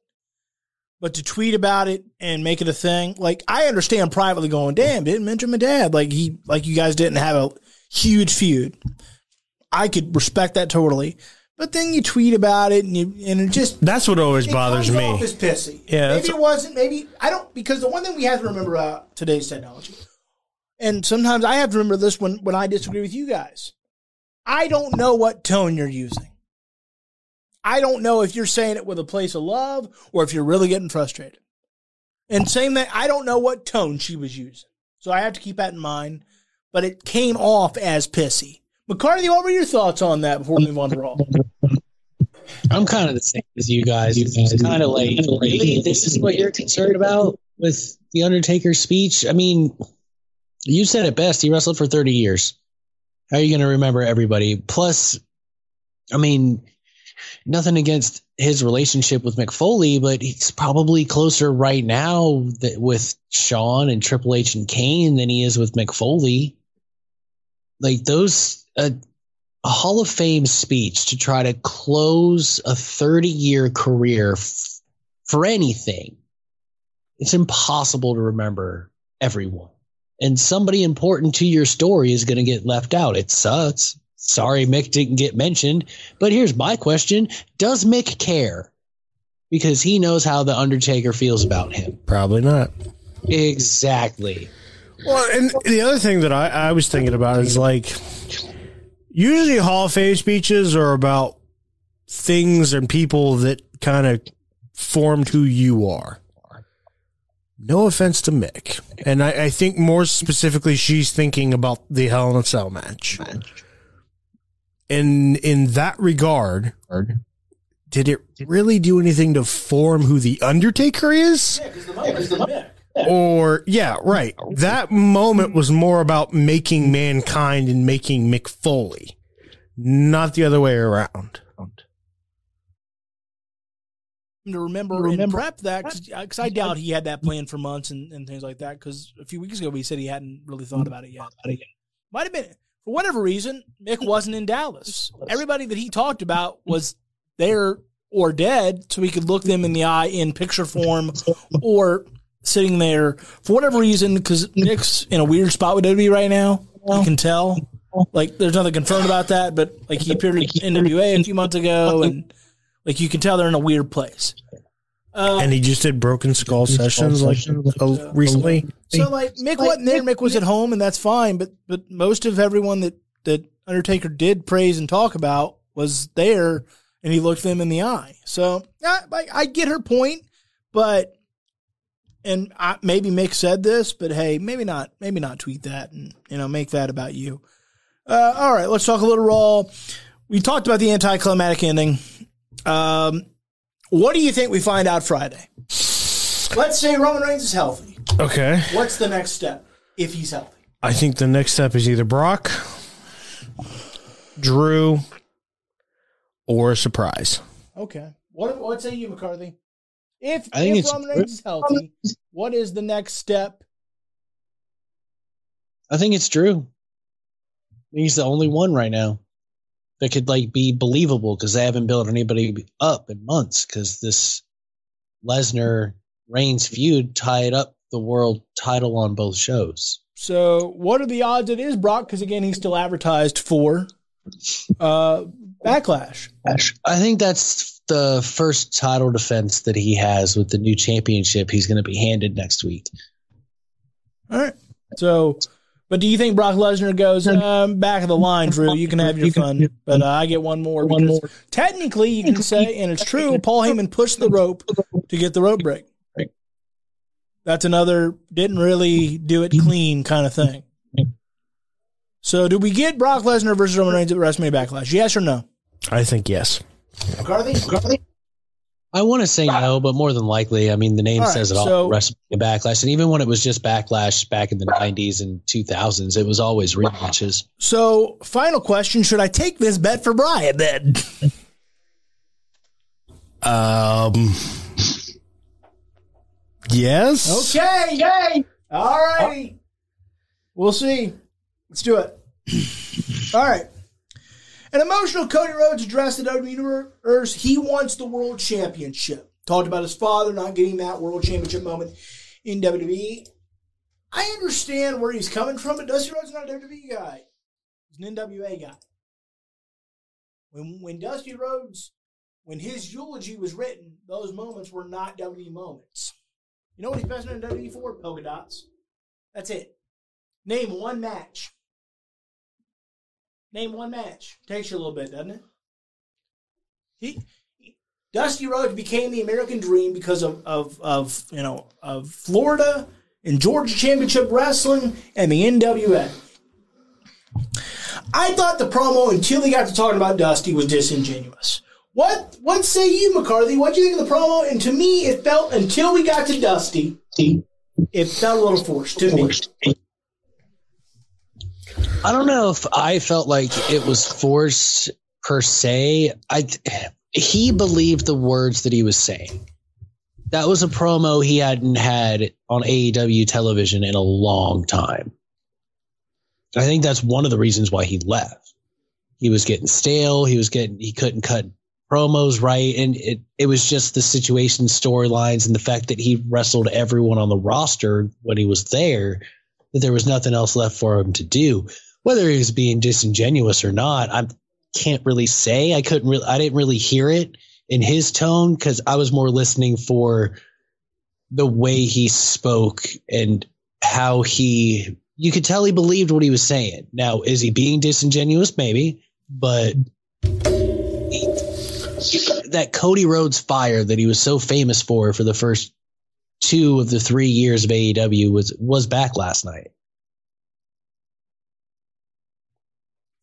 But to tweet about it and make it a thing, like I understand privately going, damn, didn't mention my dad. Like he, like you guys didn't have a huge feud. I could respect that totally. But then you tweet about it and you, and it just that's what always it bothers comes me. Off as pissy. Yeah, maybe it wasn't. Maybe I don't because the one thing we have to remember about today's technology, and sometimes I have to remember this when when I disagree with you guys. I don't know what tone you're using. I don't know if you're saying it with a place of love or if you're really getting frustrated. And same thing, I don't know what tone she was using. So I have to keep that in mind. But it came off as pissy. McCarthy, what were your thoughts on that before we move on to Raw? I'm kind of the same as you guys. It's kind of like, really, this is what you're concerned about with the Undertaker speech? I mean, you said it best. He wrestled for 30 years. How are you going to remember everybody? Plus, I mean, nothing against his relationship with Mick Foley, but he's probably closer right now with Shawn and Triple H and Kane than he is with Mick Foley. Like those, uh, a Hall of Fame speech to try to close a 30 year career f- for anything. it's impossible to remember everyone. And somebody important to your story is going to get left out. It sucks. Sorry, Mick didn't get mentioned. But here's my question Does Mick care? Because he knows how The Undertaker feels about him. Probably not. Exactly. Well, and the other thing that I, I was thinking about is like, usually Hall of Fame speeches are about things and people that kind of formed who you are. No offense to Mick. And I, I think more specifically, she's thinking about the Hell in a Cell match. And in that regard, did it really do anything to form who the Undertaker is? Or yeah, right. That moment was more about making Mankind and making Mick Foley, not the other way around. To remember, remember and prep that because I doubt he had that plan for months and, and things like that. Because a few weeks ago he said he hadn't really thought about it yet. Might have been for whatever reason Mick wasn't in Dallas. Everybody that he talked about was there or dead, so he could look them in the eye in picture form or sitting there for whatever reason. Because Mick's in a weird spot with WWE right now. You can tell. Like there's nothing confirmed about that, but like he appeared in NWA a few months ago and like you can tell they're in a weird place. Uh, and he just did Broken Skull sessions like uh, recently. So like Mick wasn't there. Mick was at home, and that's fine. But but most of everyone that that Undertaker did praise and talk about was there, and he looked them in the eye. So I, I get her point, but and I, maybe Mick said this, but hey, maybe not. Maybe not tweet that and you know make that about you. Uh, all right, let's talk a little Raw. We talked about the anticlimactic ending. Um, what do you think we find out Friday? Let's say Roman Reigns is healthy. Okay. What's the next step if he's healthy? I think the next step is either Brock, Drew, or a surprise. Okay. What what say you, McCarthy? If if Roman Reigns is healthy, what is the next step? I think it's Drew. He's the only one right now that could like be believable because they haven't built anybody up in months because this Lesnar Reigns feud tied up the world title on both shows. So, what are the odds it is Brock? Because again, he's still advertised for uh, Backlash. I think that's the first title defense that he has with the new championship. He's going to be handed next week. All right. So but do you think Brock Lesnar goes um, back of the line, Drew? You can have your fun, but uh, I get one more One more. technically you can say, and it's true, Paul Heyman pushed the rope to get the rope break. That's another didn't really do it clean kind of thing. So, do we get Brock Lesnar versus Roman Reigns at WrestleMania Backlash? Yes or no? I think yes. McCarthy? McCarthy? I want to say no, but more than likely, I mean, the name all says right, it all. So, WrestleMania Backlash, and even when it was just Backlash back in the '90s and 2000s, it was always rematches. So, final question: Should I take this bet for Brian then? (laughs) um. Yes. Okay. Yay. All righty. We'll see. Let's do it. all right. An emotional Cody Rhodes addressed the WWE Universe. He wants the World Championship. Talked about his father not getting that World Championship moment in WWE. I understand where he's coming from, but Dusty Rhodes is not a WWE guy. He's an NWA guy. When when Dusty Rhodes, when his eulogy was written, those moments were not WWE moments. You know what he's best known in WWE for? Polka dots. That's it. Name one match Name one match. Takes you a little bit, doesn't it? He, Dusty Rhodes became the American Dream because of, of, of you know of Florida and Georgia Championship Wrestling and the NWA. I thought the promo until they got to talking about Dusty was disingenuous. What what say you, McCarthy? What do you think of the promo? And to me, it felt until we got to Dusty, it felt a little forced to me. I don't know if I felt like it was forced per se. I he believed the words that he was saying. That was a promo he hadn't had on AEW television in a long time. I think that's one of the reasons why he left. He was getting stale. He was getting he couldn't cut promos right, and it it was just the situation, storylines, and the fact that he wrestled everyone on the roster when he was there. That there was nothing else left for him to do. Whether he was being disingenuous or not, I can't really say. I couldn't really, I didn't really hear it in his tone because I was more listening for the way he spoke and how he you could tell he believed what he was saying. Now, is he being disingenuous? Maybe, but he, that Cody Rhodes fire that he was so famous for for the first two of the three years of AEW was was back last night.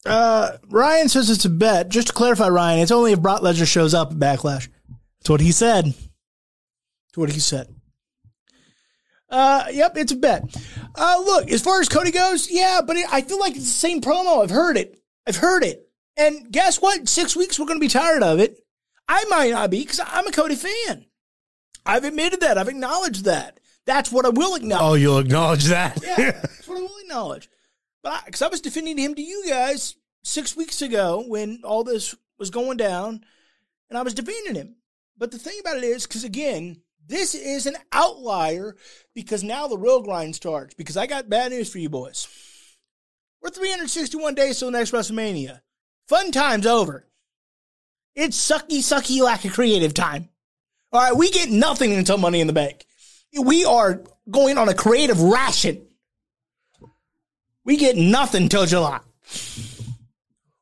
Uh, Ryan says it's a bet. Just to clarify, Ryan, it's only if Brock Lesnar shows up at Backlash. That's what he said. That's what he said. Uh, yep, it's a bet. Uh, look, as far as Cody goes, yeah, but it, I feel like it's the same promo. I've heard it. I've heard it. And guess what? Six weeks, we're going to be tired of it. I might not be because I'm a Cody fan. I've admitted that. I've acknowledged that. That's what I will acknowledge. Oh, you'll acknowledge that. Yeah, (laughs) that's what I will acknowledge. But because I, I was defending him to you guys six weeks ago when all this was going down, and I was defending him. But the thing about it is, because again, this is an outlier because now the real grind starts. Because I got bad news for you boys. We're 361 days till next WrestleMania. Fun time's over. It's sucky, sucky lack of creative time. All right, we get nothing until Money in the Bank. We are going on a creative ration. We get nothing till July.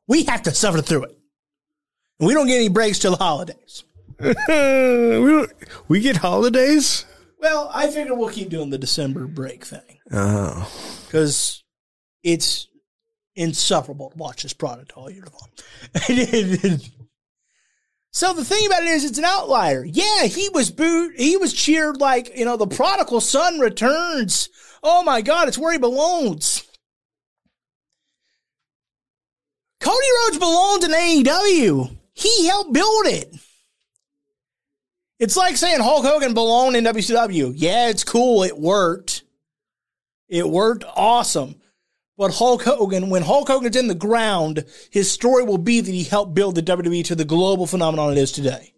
We have to suffer through it. And we don't get any breaks till the holidays. (laughs) we, don't, we get holidays? Well, I figure we'll keep doing the December break thing. Uh-huh. Oh. Because it's insufferable to watch this product all year long. (laughs) so the thing about it is, it's an outlier. Yeah, he was booed. He was cheered like, you know, the prodigal son returns. Oh my God, it's where he belongs. Cody Rhodes belongs in AEW. He helped build it. It's like saying Hulk Hogan belonged in WCW. Yeah, it's cool. It worked. It worked awesome. But Hulk Hogan, when Hulk Hogan's in the ground, his story will be that he helped build the WWE to the global phenomenon it is today.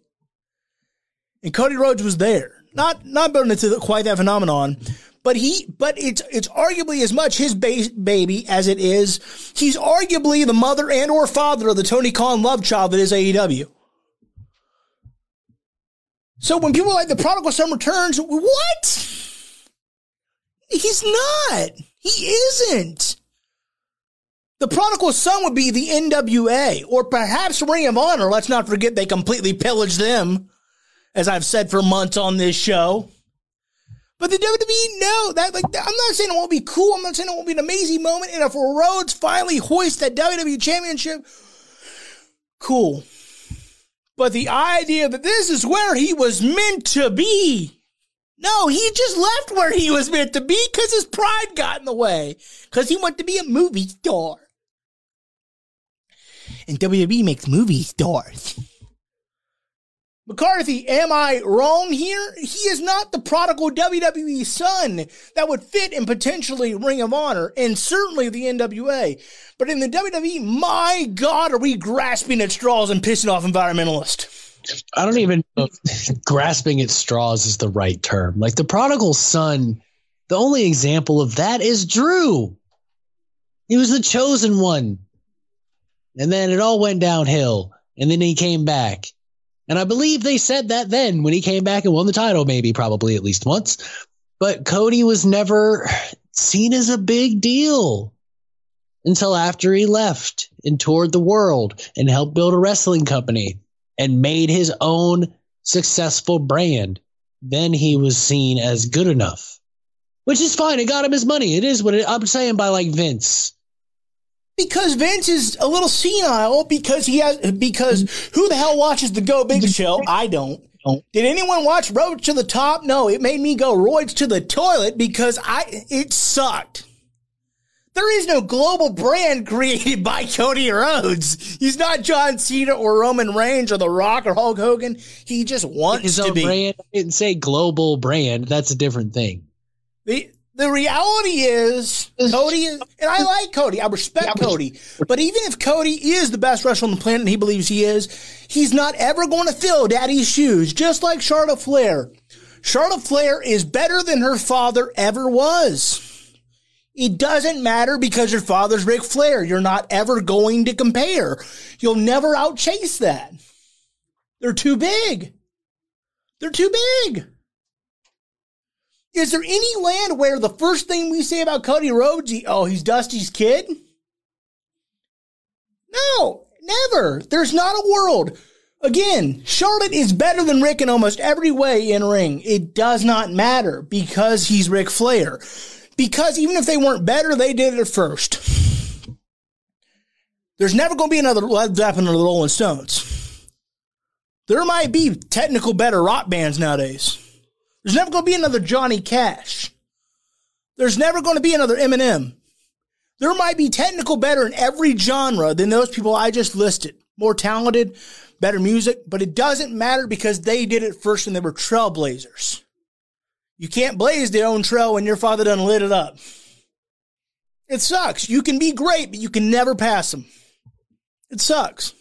And Cody Rhodes was there. Not not building it to quite that phenomenon, but he but it's it's arguably as much his ba- baby as it is he's arguably the mother and or father of the Tony Khan love child that is AEW. So when people like the prodigal son returns, what? He's not. He isn't. The prodigal son would be the NWA or perhaps Ring of Honor. Let's not forget they completely pillaged them, as I've said for months on this show. But the WWE, no, that like I'm not saying it won't be cool. I'm not saying it won't be an amazing moment. And if Rhodes finally hoists that WWE Championship, cool. But the idea that this is where he was meant to be. No, he just left where he was meant to be because his pride got in the way. Because he wanted to be a movie star. And WWE makes movie stars. (laughs) McCarthy, am I wrong here? He is not the prodigal WWE son that would fit in potentially Ring of Honor and certainly the NWA. But in the WWE, my God, are we grasping at straws and pissing off environmentalists? I don't even know (laughs) grasping at straws is the right term. Like the prodigal son, the only example of that is Drew. He was the chosen one. And then it all went downhill. And then he came back. And I believe they said that then when he came back and won the title, maybe probably at least once. But Cody was never seen as a big deal until after he left and toured the world and helped build a wrestling company and made his own successful brand. Then he was seen as good enough, which is fine. It got him his money. It is what it, I'm saying by like Vince because Vince is a little senile because he has because who the hell watches the Go Big Show? I don't. Did anyone watch Rhodes to the Top? No, it made me go roids to the toilet because I it sucked. There is no global brand (laughs) created by Cody Rhodes. He's not John Cena or Roman Reigns or The Rock or Hulk Hogan. He just wants His to own be. brand. I didn't say global brand. That's a different thing. The the reality is Cody is, and I like Cody. I respect Cody. But even if Cody is the best wrestler on the planet and he believes he is, he's not ever going to fill daddy's shoes, just like Charlotte Flair. Charlotte Flair is better than her father ever was. It doesn't matter because your father's Ric Flair. You're not ever going to compare. You'll never outchase that. They're too big. They're too big. Is there any land where the first thing we say about Cody Rhodes, oh, he's Dusty's kid? No, never. There's not a world. Again, Charlotte is better than Ric in almost every way in ring. It does not matter because he's Ric Flair. Because even if they weren't better, they did it first. There's never going to be another Led Zeppelin or the Rolling Stones. There might be technical better rock bands nowadays. There's never going to be another Johnny Cash. There's never going to be another Eminem. There might be technical better in every genre than those people I just listed. More talented, better music, but it doesn't matter because they did it first and they were trailblazers. You can't blaze their own trail when your father done lit it up. It sucks. You can be great, but you can never pass them. It sucks.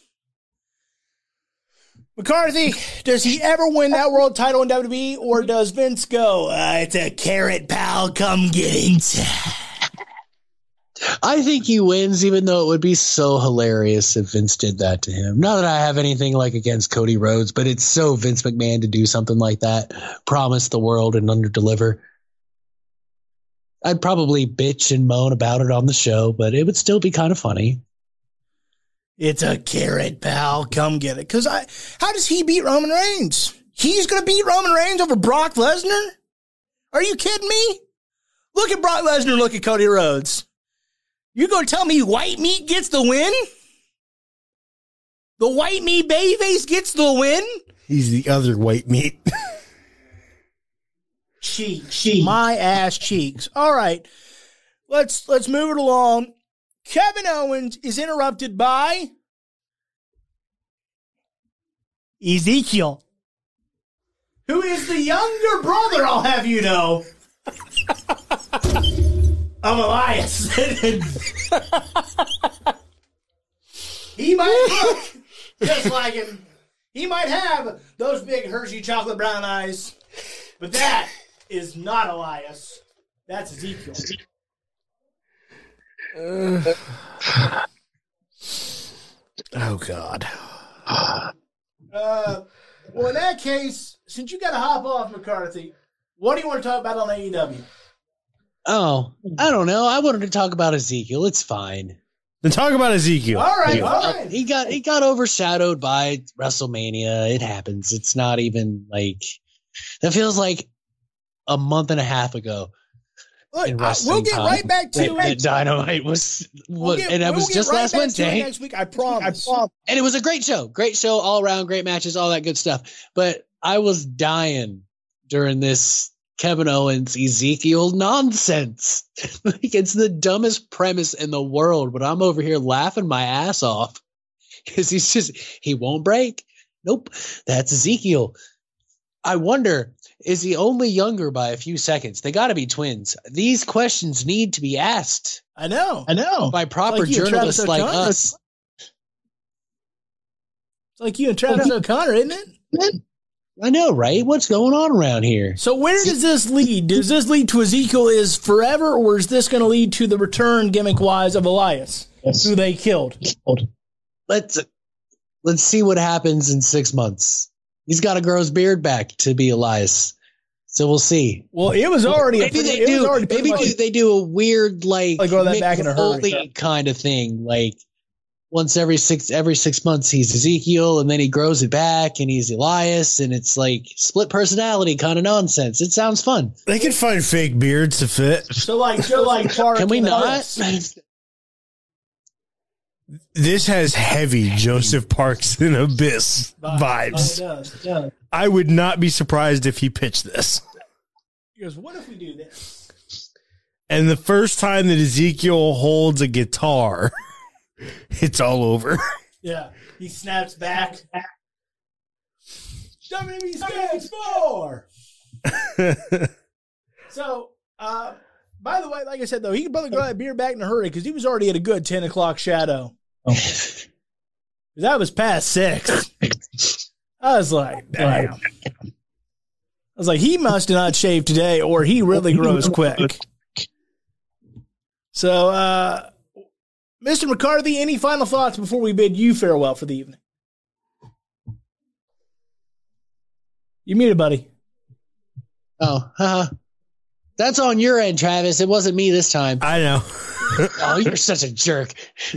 McCarthy, does he ever win that world title in WWE, or does Vince go, uh, it's a carrot, pal, come get it? I think he wins, even though it would be so hilarious if Vince did that to him. Not that I have anything like against Cody Rhodes, but it's so Vince McMahon to do something like that, promise the world and underdeliver. I'd probably bitch and moan about it on the show, but it would still be kind of funny. It's a carrot, pal. Come get it. Because I, how does he beat Roman Reigns? He's going to beat Roman Reigns over Brock Lesnar? Are you kidding me? Look at Brock Lesnar. Look at Cody Rhodes. You going to tell me white meat gets the win? The white meat babyface gets the win? He's the other white meat. (laughs) Cheek, cheek. My ass cheeks. All right. Let's let's move it along. Kevin Owens is interrupted by Ezekiel, who is the younger brother, I'll have you know, of Elias. (laughs) he might look just like him. He might have those big Hershey chocolate brown eyes, but that is not Elias. That's Ezekiel. Oh God. Uh, well, in that case, since you got to hop off, McCarthy, what do you want to talk about on AEW? Oh, I don't know. I wanted to talk about Ezekiel. It's fine. Then talk about Ezekiel. All right, all right. He got he got overshadowed by WrestleMania. It happens. It's not even like that feels like a month and a half ago. Look, I- we'll get time right back to that, that it. Dynamite was, We'll was get- and it we'll was just right last back to it Wednesday. Next week, I promise. and it was a great show great show all around great matches all that good stuff but i was dying during this kevin owens ezekiel nonsense (laughs) like it's the dumbest premise in the world but i'm over here laughing my ass off (laughs) because he's just he won't break nope that's ezekiel i wonder is he only younger by a few seconds they got to be twins these questions need to be asked I know. i know by proper like you and Travis journalists like us It's like you and Travis O'Connor, isn't it? I know, right? What's going on around here? So where does this lead? Does this lead to Ezekiel is forever, or is this going to lead to the return gimmick wise of Elias, who they killed? Let's let's see what happens in six months. He's got to grow his beard back to be Elias, so we'll see. Well, it was already maybe a pretty, they do. Maybe much- do, they do a weird like, Like, grow that back in a hurry. Kind of thing, like. Once every six every six months he's Ezekiel and then he grows it back and he's Elias and it's like split personality kind of nonsense. It sounds fun. They could find fake beards to fit. So like, so like, Park Can we not? This has heavy Joseph Parks and Abyss Oh, it vibes. Does. Yeah. I would not be surprised if he pitched this. He goes, "What if we do this?" And the first time that Ezekiel holds a guitar, (laughs) it's all over. Yeah, he snaps back. WWE stands for. So, uh, By the way, like I said though, he could probably grab that beer back in a hurry because he was already at a good ten o'clock shadow. (laughs) that was past six. (laughs) I was like, damn. I was like, he must have not shaved today, or he really grows quick. So, uh, Mr. McCarthy, any final thoughts before we bid you farewell for the evening? You muted, buddy. Oh, haha. (laughs) That's on your end, Travis. It wasn't me this time. I know. (laughs) oh, you're such a jerk.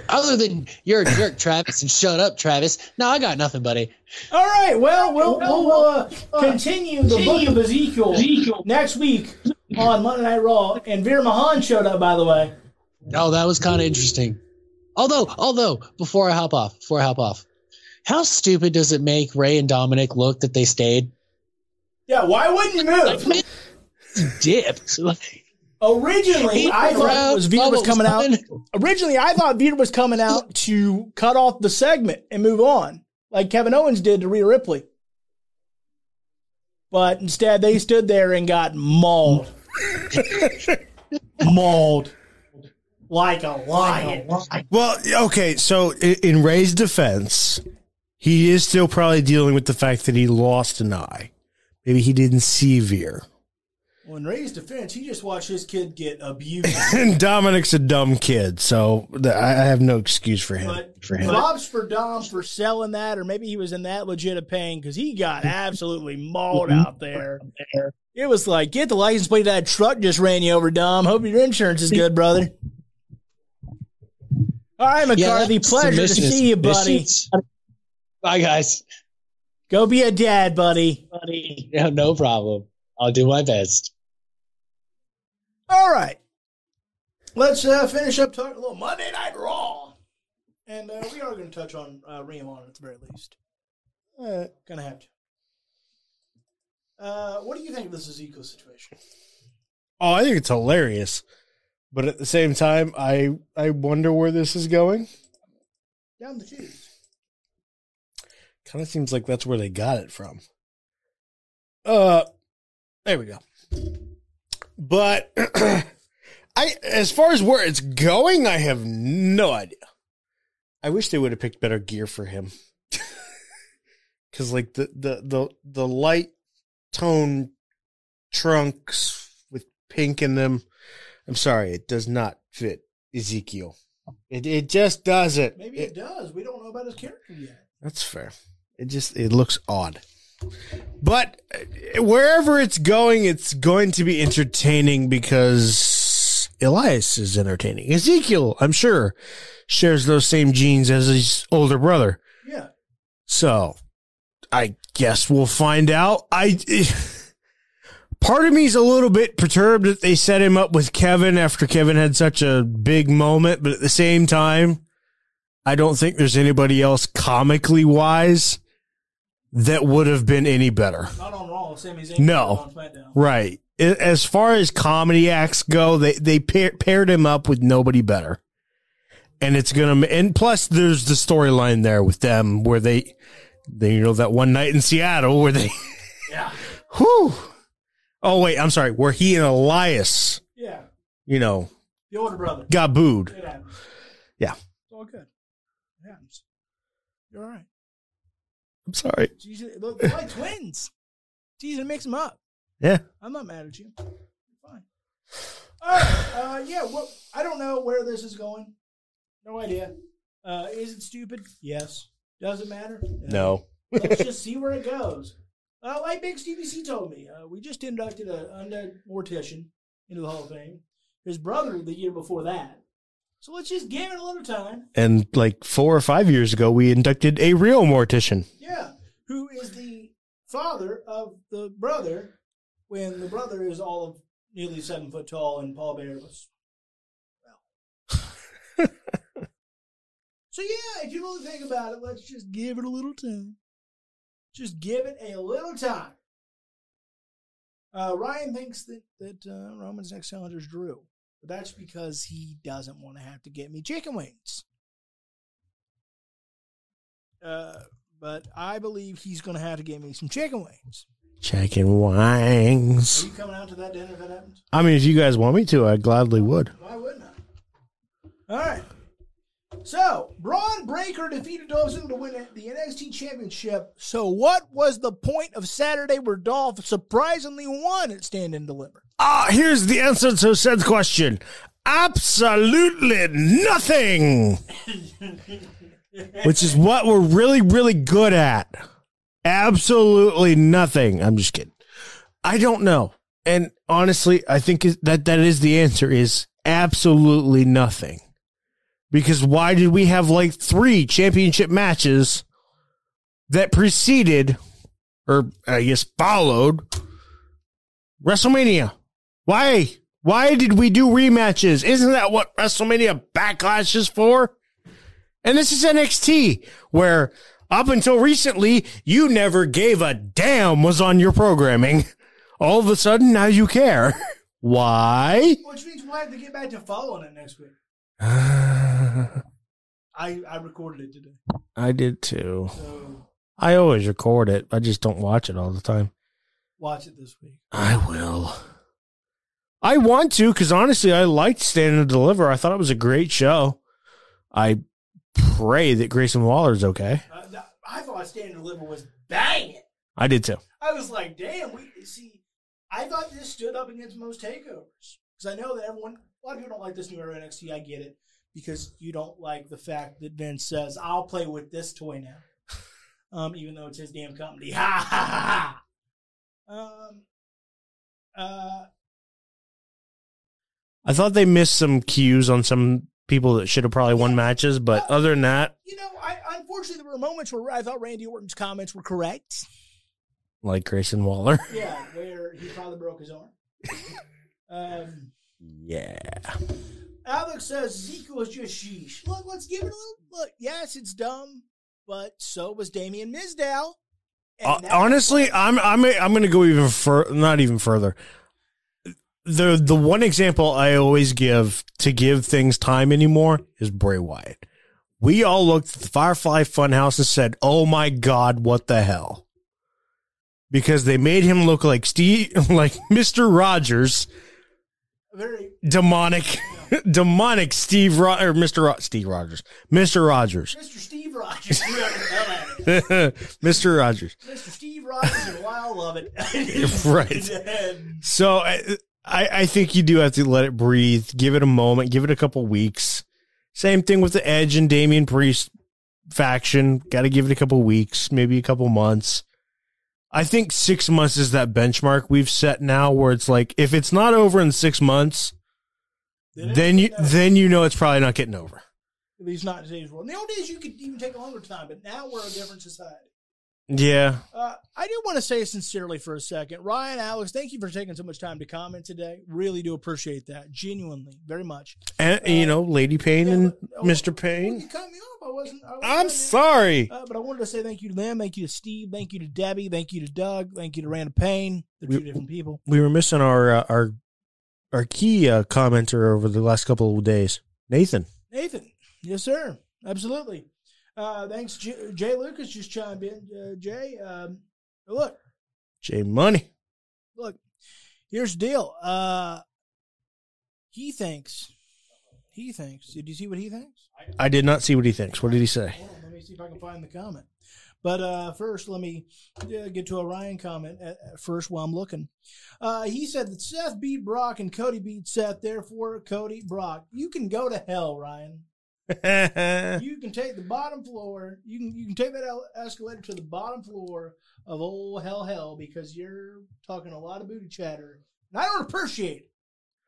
Other than you're a jerk, Travis, and shut up, Travis. No, I got nothing, buddy. All right. Well, we'll, we'll uh, continue the book of Ezekiel, Ezekiel next week on Monday Night Raw. And Veer Mahaan showed up, by the way. Oh, that was kind of interesting. Although, although, before I hop off, before I hop off, how stupid does it make Rey and Dominic look that they stayed? Yeah, why wouldn't you move? dipped. (laughs) Originally, I thought was Veer was coming out. Originally, I thought Veer was coming out to cut off the segment and move on, like Kevin Owens did to Rhea Ripley. But instead, they stood there and got mauled, (laughs) mauled like a lion. Well, okay, so in, Rey's defense, he is still probably dealing with the fact that he lost an eye. Maybe he didn't see Veer. Well, in Rey's defense, he just watched his kid get abused. (laughs) and Dominic's a dumb kid, so I have no excuse for him. But for him. props for Dom for selling that, or maybe he was in that legit of pain because he got (laughs) absolutely mauled out there. (laughs) It was like, get the license plate of that truck just ran you over, Dom. Hope your insurance is good, brother. All right, McCarthy, yeah, pleasure to see you, buddy. Bye, guys. Go be a dad, buddy. Buddy. Yeah, no problem. I'll do my best. All right. Let's uh, finish up talking a little Monday Night Raw. And uh, we are going to touch on uh, Ring at the very least. Uh, gonna have to. Uh, what do you think of this Ezekiel situation? Oh, I think it's hilarious, but at the same time, I I wonder where this is going. Down the tubes. Kind of seems like that's where they got it from. Uh, there we go. But (clears throat) I, as far as where it's going, I have no idea. I wish they would have picked better gear for him. (laughs) Cause like the, the, the, the light tone trunks with pink in them. I'm sorry. It does not fit Ezekiel. It, it just doesn't. Maybe it, it does. We don't know about his character yet. That's fair. It just, it looks odd. But uh, wherever it's going, it's going to be entertaining because Elias is entertaining. Ezekiel, I'm sure, shares those same genes as his older brother. Yeah. So I guess we'll find out. I. (laughs) Part of me is a little bit perturbed that they set him up with Kevin after Kevin had such a big moment, but at the same time, I don't think there's anybody else comically wise that would have been any better. Not on Raw, Sami Zayn. No, right. As far as comedy acts go, they they pair, paired him up with nobody better, and it's gonna. And plus, there's the storyline there with them where they, they you know that one night in Seattle where they, (laughs) yeah, whew. Oh wait, I'm sorry. Where he and Elias, yeah, you know, the older brother got booed. Yeah, it's all good. It happens. You're all right. I'm sorry. look, they're like (laughs) twins. Jesus, easy mix them up. Yeah. I'm not mad at you. You're fine. All right. Uh, yeah. Well, I don't know where this is going. No idea. Uh, is it stupid? Yes. Does it matter? No. Let's just (laughs) see where it goes. Uh, like Big Stevie C told me, uh, we just inducted an undead mortician into the Hall of Fame. His brother the year before that. So let's just give it a little time. And like four or five years ago, we inducted a real mortician. Yeah, who is the father of the brother when the brother is all of nearly seven foot tall and Paul Bearer was, well. (laughs) so yeah, if you really think about it, let's just give it a little time. Just give it a little time. Uh, Ryan thinks that that uh, Roman's next challenger is Drew. But that's because he doesn't want to have to get me chicken wings. Uh, but I believe he's going to have to get me some chicken wings. Chicken wings. Are you coming out to that dinner if that happens? I mean, if you guys want me to, I gladly would. Why wouldn't I? All right. So, Bron Breakker defeated Dolph Ziggler to win the NXT Championship. So, what was the point of Saturday where Dolph surprisingly won at Stand and Deliver? Ah, here's the answer to said question. Absolutely nothing. (laughs) Which is what we're really, really good at. Absolutely nothing. I'm just kidding. I don't know. And honestly, I think that that is the answer is absolutely nothing. Because why did we have like three championship matches that preceded or I guess followed WrestleMania? Why? Why did we do rematches? Isn't that what WrestleMania Backlash is for? And this is NXT, where up until recently, you never gave a damn was on your programming. All of a sudden, now you care. (laughs) Why? Which means we'll have to get back to following it next week. (sighs) I, I recorded it today. I did too. So, I always record it. I just don't watch it all the time. watch it this week. I will. I want to because honestly, I liked Stand and Deliver. I thought it was a great show. I pray that Grayson Waller's okay. Uh, I thought Stand and Deliver was banging. I did too. I was like, damn, we see. I thought this stood up against most takeovers because I know that everyone, a lot of people don't like this new era NXT. I get it because you don't like the fact that Vince says, "I'll play with this toy now," (laughs) um, even though it's his damn company. (laughs) Ha ha ha. ha. Um. Uh. I thought they missed some cues on some people that should have probably won Yeah. matches, but other than that, You know, I unfortunately there were moments where I thought Randy Orton's comments were correct. like Grayson Waller. (laughs) Yeah, where he probably broke his arm. Um. Yeah. Alex says Zeke was just sheesh. Look, let's give it a little look. Yes, it's dumb, but so was Damien Mizdow. Uh, honestly, I'm I'm I'm going to go even fur not even further. The the one example I always give to give things time anymore is Bray Wyatt. We all looked at the Firefly Funhouse and said, "Oh my God, what the hell?" Because they made him look like Steve, (laughs) like Mister Rogers, very demonic, (laughs) demonic Steve Ro- or Mister Ro- Steve Rogers, Mister Rogers, Mr. Steve Rogers. whoever the hell at it. Mister Rogers. Mr. Steve Rogers and love it. (laughs) Right. And So I, I I think you do have to let it breathe, give it a moment, give it a couple weeks. Same thing with the Edge and Damian Priest faction. Got to give it a couple weeks, maybe a couple months. I think six months is that benchmark we've set now, where it's like if it's not over in six months, then you then you know it's probably not getting over. At least not in today's world. In the old days, you could even take a longer time, but now we're a different society. Yeah, Uh, I do want to say sincerely for a second, Ryan, Alex, thank you for taking so much time to comment today. Really do appreciate that, genuinely, very much. and you know, Lady Payne and Yeah, but- Mister Well, Payne. you cut me off. I wasn't. I I'm sorry. Uh, but I wanted to say thank you to them. Thank you to Steve. Thank you to Debbie. Thank you to Doug. Thank you to Randall Payne. They're two different people. we were missing our uh, our our key uh, commenter over the last couple of days, Nathan. Nathan. Yes, sir. Absolutely. Uh, thanks, J- Jay Lucas. Just chimed in. Uh, Jay, um, look, Jay Money. look. Here's the deal. Uh, he thinks. He thinks. Did you see what he thinks? I did not see what he thinks. What did he say? On, let me see if I can find the comment. But uh, first, let me uh, get to a Ryan comment at, at first while I'm looking. Uh, he said that Seth beat Brock and Cody beat Seth, therefore Cody Brock. You can go to hell, Ryan. (laughs) You can take the bottom floor. You can you can take that escalator to the bottom floor of old hell hell because you're talking a lot of booty chatter, and I don't appreciate it.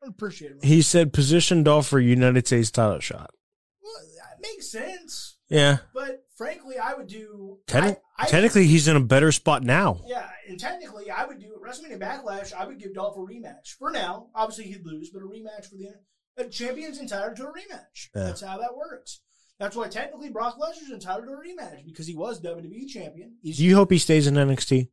I don't appreciate it. He said position Dolph for United States title shot. well, that makes sense, Yeah. but frankly, I would do. Techni- I- I- technically, he's in a better spot now. Yeah, and technically, I would do WrestleMania Backlash. I would give Dolph a rematch for now. Obviously, he'd lose, but a rematch for the a champion's entitled to a rematch. Yeah. That's how that works. That's why technically Brock Lesnar's entitled to a rematch because he was WWE champion. He's, Do you hope he stays in NXT?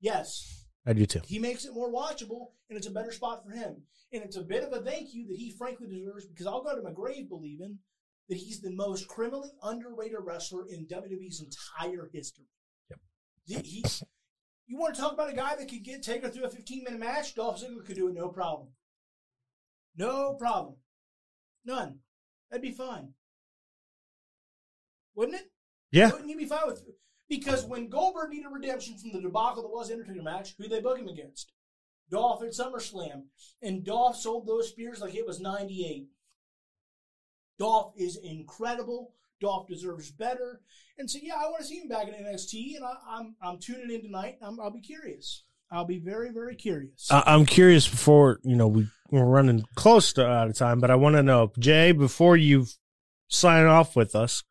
yes, I do too. he makes it more watchable, and it's a better spot for him. And it's a bit of a thank you that he frankly deserves because I'll go to my grave believing that he's the most criminally underrated wrestler in WWE's entire history. Yep. He, You want to talk about a guy that could get Taker through a 15 minute match? Dolph Ziggler could do it no problem. No problem. None. That'd be fine. Wouldn't it? Yeah. Wouldn't you be fine with Because when Goldberg needed redemption from the debacle that was Undertaker match, who they book him against? Dolph at SummerSlam. And Dolph sold those spears like it was 98. Dolph is incredible. Dolph deserves better. And so, yeah, I want to see him back in NXT, and I, I'm I'm tuning in tonight. I'm, I'll be curious. I'll be very very curious. I- I'm curious before you know we we're running close to out of time, but I want to know Jay before you sign off with us.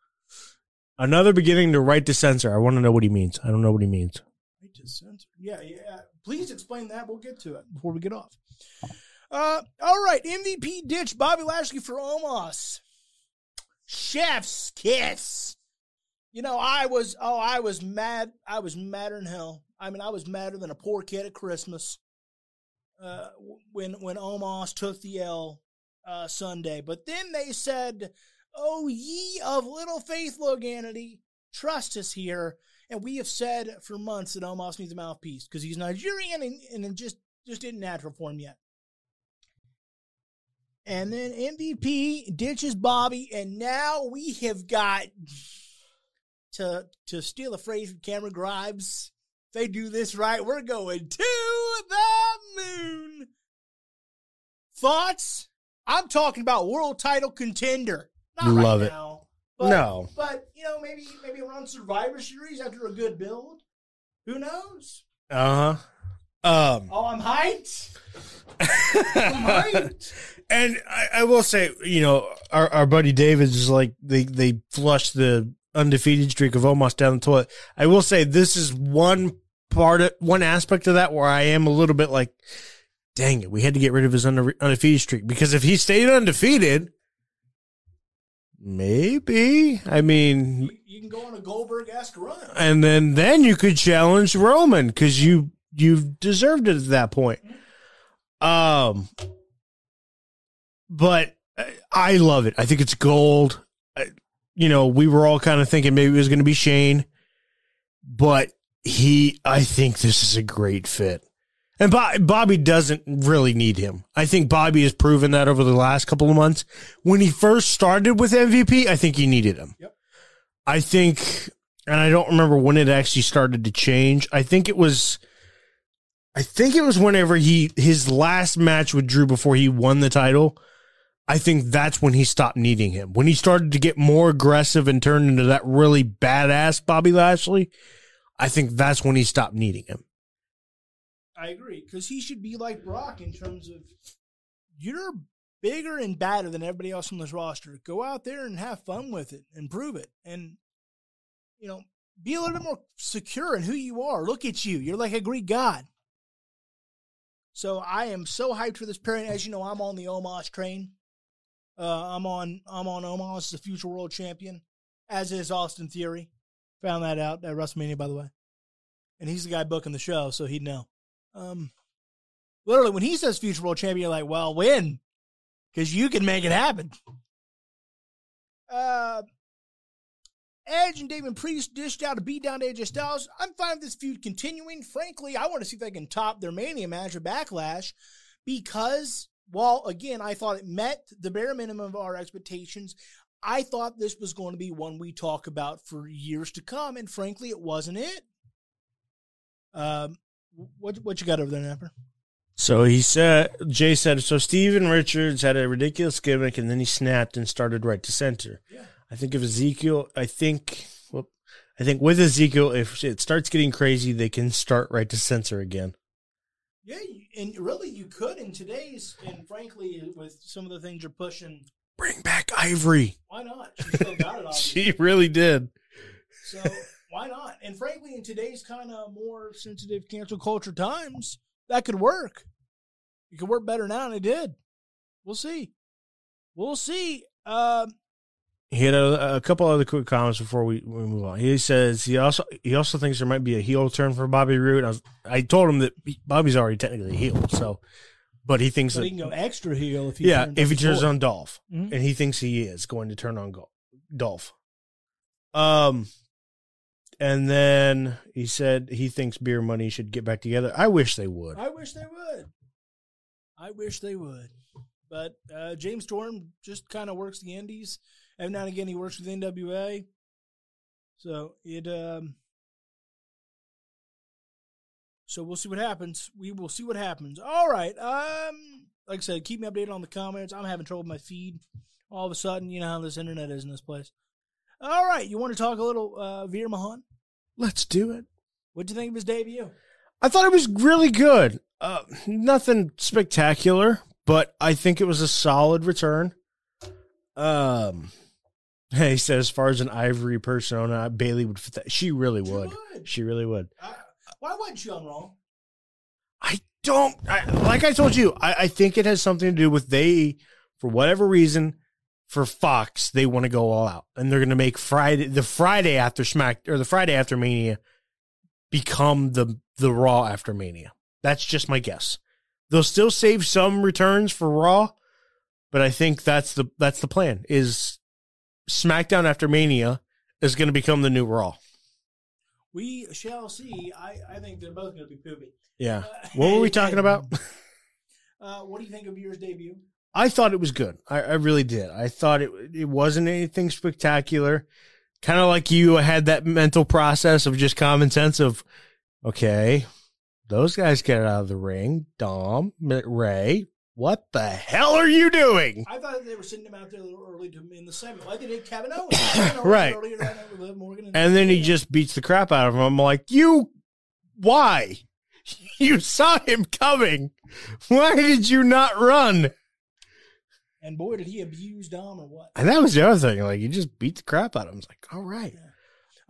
Another beginning to write to censor. I want to know what he means. I don't know what he means. Right to censor. Yeah, yeah. Please explain that. We'll get to it before we get off. Uh, all right. MVP ditch Bobby Lashley for Omos. Chef's kiss. You know, I was oh, I was mad. I was madder than hell. I mean, I was madder than a poor kid at Christmas. Uh, when when Omos took the L uh, Sunday, but then they said, "Oh, ye of little faith, Loganity, trust us here." And we have said for months that Omos needs a mouthpiece because he's Nigerian and, and it just just isn't natural for him yet. And then MVP ditches Bobby, and now we have got to to steal a phrase from Cameron Grimes. If they do this right, we're going to the moon. Thoughts? I'm talking about world title contender. Not right Love it. now, But, No. but you know, maybe maybe run Survivor Series after a good build. Who knows? Uh huh. Um, Oh, I'm hyped. (laughs) I'm hyped. and I, I will say, you know, our, our buddy David is like they they flushed the undefeated streak of almost down the toilet. I will say this is one part of one aspect of that where I am a little bit like, dang it, we had to get rid of his unde- undefeated streak because if he stayed undefeated, maybe I mean, You, can go on a Goldberg esque run. and then then you could challenge Roman because you you've deserved it at that point. Um, but uh, I love it. I think it's gold. I, you know, we were all kind of thinking maybe it was going to be Shane, but he. I think this is a great fit. And Bo- Bobby doesn't really need him. I think Bobby has proven that over the last couple of months. When he first started with MVP, I think he needed him. Yep. I think, and I don't remember when it actually started to change. I think it was, I think it was whenever he, his last match with Drew before he won the title. I think that's when he stopped needing him. When he started to get more aggressive and turned into that really badass Bobby Lashley, I think that's when he stopped needing him. I agree because he should be like Brock in terms of you're bigger and badder than everybody else on this roster. Go out there and have fun with it and prove it, and you know, be a little bit more secure in who you are. Look at you; you're like a Greek god. So I am so hyped for this pairing. As you know, I'm on the Omos train. Uh, I'm on I'm on Omos, the future world champion, as is Austin Theory. Found that out at WrestleMania, by the way. And he's the guy booking the show, so he'd know. Um, literally, when he says future world champion, you're like, well, when? Because you can make it happen. Uh, Edge and Damian Priest dished out a beat down to AJ Styles. I'm fine with this feud continuing. Frankly, I want to see if they can top their Mania match or Backlash because, while again, I thought it met the bare minimum of our expectations, I thought this was going to be one we talk about for years to come, and frankly, it wasn't it. Um, what what you got over there, Napper? So he said, Jay said, so Steven Richards had a ridiculous gimmick and then he snapped and started Right to Censor. Yeah. I think of Ezekiel, I think, well, I think with Ezekiel, if it starts getting crazy, they can start right to censor again. Yeah, and really, you could in today's, and frankly, with some of the things you're pushing, Bring back Ivory. why not? She still got it, (laughs) obviously. She really did. So why not? And frankly, in today's kind of more sensitive cancel culture times, that could work. It could work better now and it did. We'll see. We'll see. Um, He had a, a couple other quick comments before we, we move on. He says he also he also thinks there might be a heel turn for Bobby Roode. I, was, I told him that Bobby's already technically a heel, so but he thinks but that he can go extra heel if he yeah, if he his turns on Dolph, Mhm. and he thinks he is going to turn on Gol- Dolph. Um, And then he said he thinks Beer Money should get back together. I wish they would. I wish they would. I wish they would. But uh, James Storm just kind of works the Indies. Every now and again, he works with NWA. So it. Um, so we'll see what happens. We will see what happens. All right. Um, like I said, keep me updated on the comments. I'm having trouble with my feed. All of a sudden, you know how this internet is in this place. All right, you want to talk a little uh, Veer Mahaan? Let's do it. What'd you think of his debut? I thought it was really good. Uh, nothing spectacular, but I think it was a solid return. Um, he said as far as an ivory persona, Bayley would fit that. She really She would. would. She really would. Uh, why wasn't she on I don't I, like I told you. I, I think it has something to do with they, for whatever reason, for Fox they want to go all out, and they're going to make Friday the Friday after Smack or the Friday after Mania become the the Raw after Mania. That's just my guess. They'll still save some returns for Raw, but I think that's the that's the plan. Is SmackDown after Mania is going to become the new Raw. We shall see. I, I think they're both going to be poopy. Yeah. (laughs) What were we talking about? (laughs) Uh, what do you think of yours debut? I thought it was good. I, I really did. I thought it it wasn't anything spectacular. Kind of like you had that mental process of just common sense of, okay, those guys get out of the ring. Dom, Rey, what the hell are you doing? I thought they were sending him out there a little early to, in the segment, like they did Kevin Owens. Kevin Owens Right. Earlier that night with Liv Morgan and, And then he just beats the crap out of him. I'm like, you, why? (laughs) You saw him coming. Why did you not run? and boy did he abuse Dom or what? And that was the other thing. Like, you just beat the crap out of him. It's like, all right. Thought-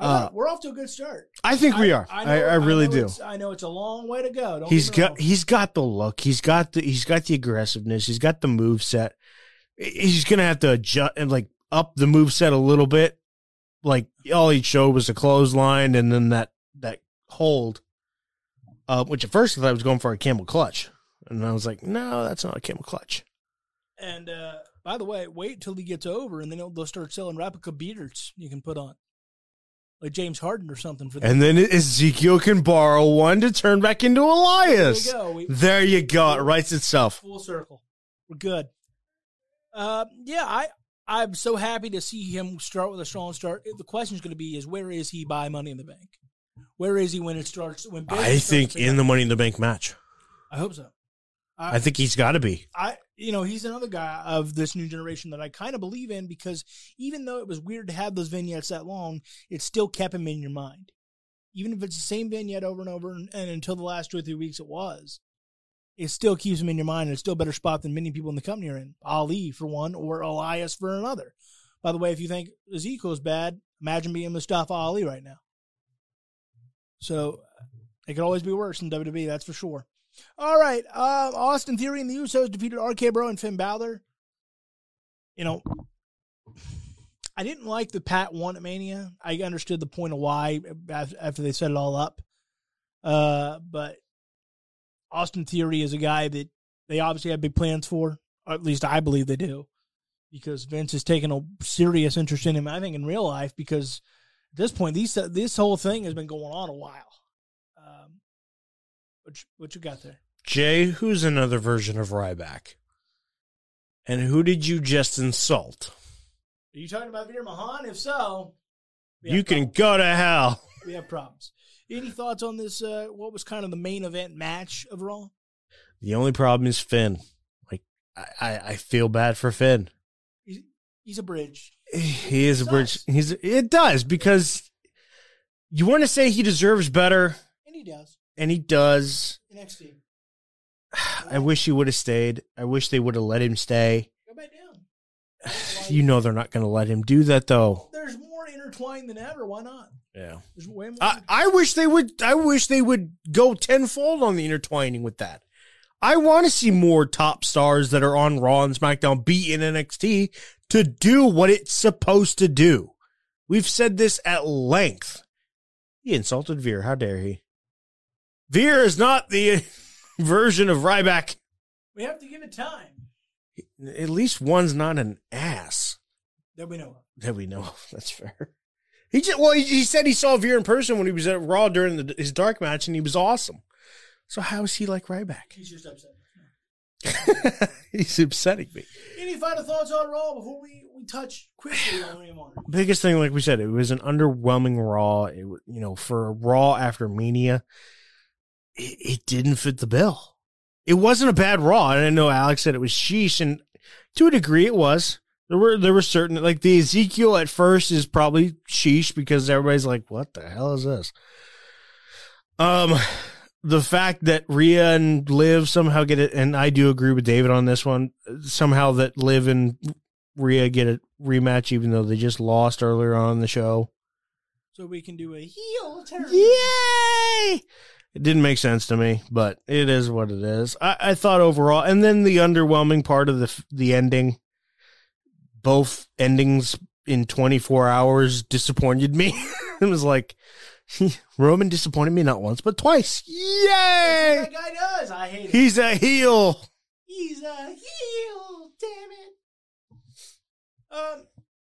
Uh, we're off to a good start. I think we are. I, I, really know do. I know it's a long way to go. Don't He's got he's got the look. He's got the he's got the aggressiveness. He's got the move set. He's gonna have to adjust and like up the move set a little bit. Like all he showed was a clothesline and then that that hold. Uh, which at first I thought I was going for a camel clutch, and I was like, no, that's not a camel clutch. And uh, by the way, wait till he gets over, and then they'll start selling replica beaters you can put on, like James Harden or something for them. And then Ezekiel can borrow one to turn back into Elias. There you go. We- There you go. It writes itself. full circle. We're good. Uh, yeah, I I'm so happy to see him start with a strong start. The question is going to be: is where is he by Money in the Bank? Where is he when it starts? When I starts think in the Money in the Bank match. I hope so. I think he's got to be. I, you know, he's another guy of this new generation that I kind of believe in because even though it was weird to have those vignettes that long, it still kept him in your mind. Even if it's the same vignette over and over, and, and until the last two or three weeks it was, it still keeps him in your mind. And it's still a better spot than many people in the company are in. Ali for one, or Elias for another. By the way, if you think Ezekiel's bad, imagine being Mustafa Ali right now. So it could always be worse in WWE, that's for sure. All right. Uh, Austin Theory and the Usos defeated RK Bro and Finn Balor. You know, I didn't like the Pat one at Mania. I understood the point of why after they set it all up. Uh, but Austin Theory is a guy that they obviously have big plans for. Or at least I believe they do. Because Vince has taken a serious interest in him, I think, in real life. Because at this point, these this whole thing has been going on a while. What you, what you got there? Jay, who's another version of Ryback? And who did you just insult? Are you talking about Veer Mahaan? If so, You can problems. go to hell. (laughs) We have problems. Any thoughts on this? Uh, what was kind of the main event match of Raw? The only problem is Finn. Like I, I, feel bad for Finn. He's, he's a bridge. He is a bridge. He's it does because you want to say he deserves better, And he does. And he does. NXT. (sighs) I wish he would have stayed. I wish they would have let him stay. Go back down. (sighs) You know they're not going to let him do that though. There's more intertwined than ever. Why not? Yeah. There's way more. I, I wish they would. I wish they would go tenfold on the intertwining with that. I want to see more top stars that are on Raw and SmackDown be in NXT to do what it's supposed to do. We've said this at length. He insulted Veer. How dare he? Veer is not the (laughs) version of Ryback. we have to give it time. At least one's not an ass That we know of. that we know of. (laughs) That's fair. He just well, he, he said he saw Veer in person when he was at Raw during the, his dark match, and he was awesome. So how is he like Ryback? He's just upset. (laughs) He's upsetting me. Any final thoughts on Raw before we, we touch quickly on of (sighs) Biggest thing, like we said, it was an underwhelming Raw. It, you know, for Raw after Mania, it, it didn't fit the bill. It wasn't a bad Raw, I know Alex said it was sheesh, and to a degree, it was. There were there were certain like the Ezekiel at first is probably sheesh because everybody's like, "What the hell is this?" Um, the fact that Rhea and Liv somehow get it, and I do agree with David on this one. Somehow that Liv and Rhea get a rematch, even though they just lost earlier on in the show. So we can do a heel turn. Yay! It didn't make sense to me, but it is what it is. I, I thought overall, and then the underwhelming part of the the ending, both endings in 24 hours disappointed me. (laughs) it was like (laughs) Roman disappointed me not once but twice. Yay! That guy does. I hate it. He's a heel. He's a heel. Damn it. Um.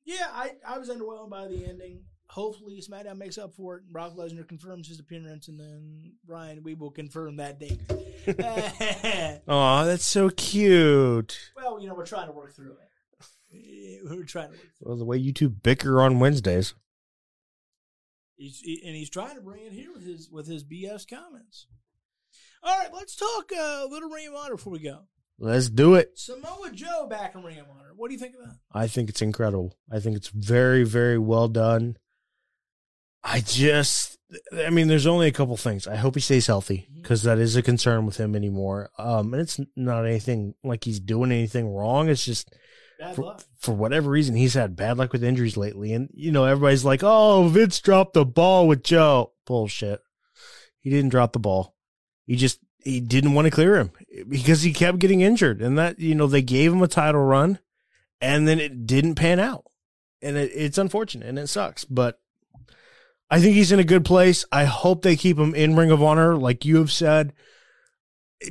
Yeah, I, I was underwhelmed by the ending. Hopefully, SmackDown makes up for it. and Brock Lesnar confirms his appearance, and then Ryan, we will confirm that date. (laughs) (laughs) Oh, that's so cute. well, you know, we're trying to work through it. (laughs) We're trying to work through Well, the way you two bicker on Wednesdays. He's, he- and he's trying to bring it here with his with his BS comments. All right, let's talk uh, a little Ring of Honor before we go. Let's do it. Samoa Joe back in Ring of Honor. What do you think of that? I think it's incredible. I think it's very, very well done. I just, I mean, there's only a couple things. I hope he stays healthy because that is a concern with him anymore. Um, and it's not anything like he's doing anything wrong. It's just for, for whatever reason he's had bad luck with injuries lately. And you know, everybody's like, "Oh, Vince dropped the ball with Joe." Bullshit. He didn't drop the ball. He just he didn't want to clear him because he kept getting injured, and that you know they gave him a title run, and then it didn't pan out, and it, it's unfortunate and it sucks. But I think he's in a good place. I hope they keep him in Ring of Honor, like you have said,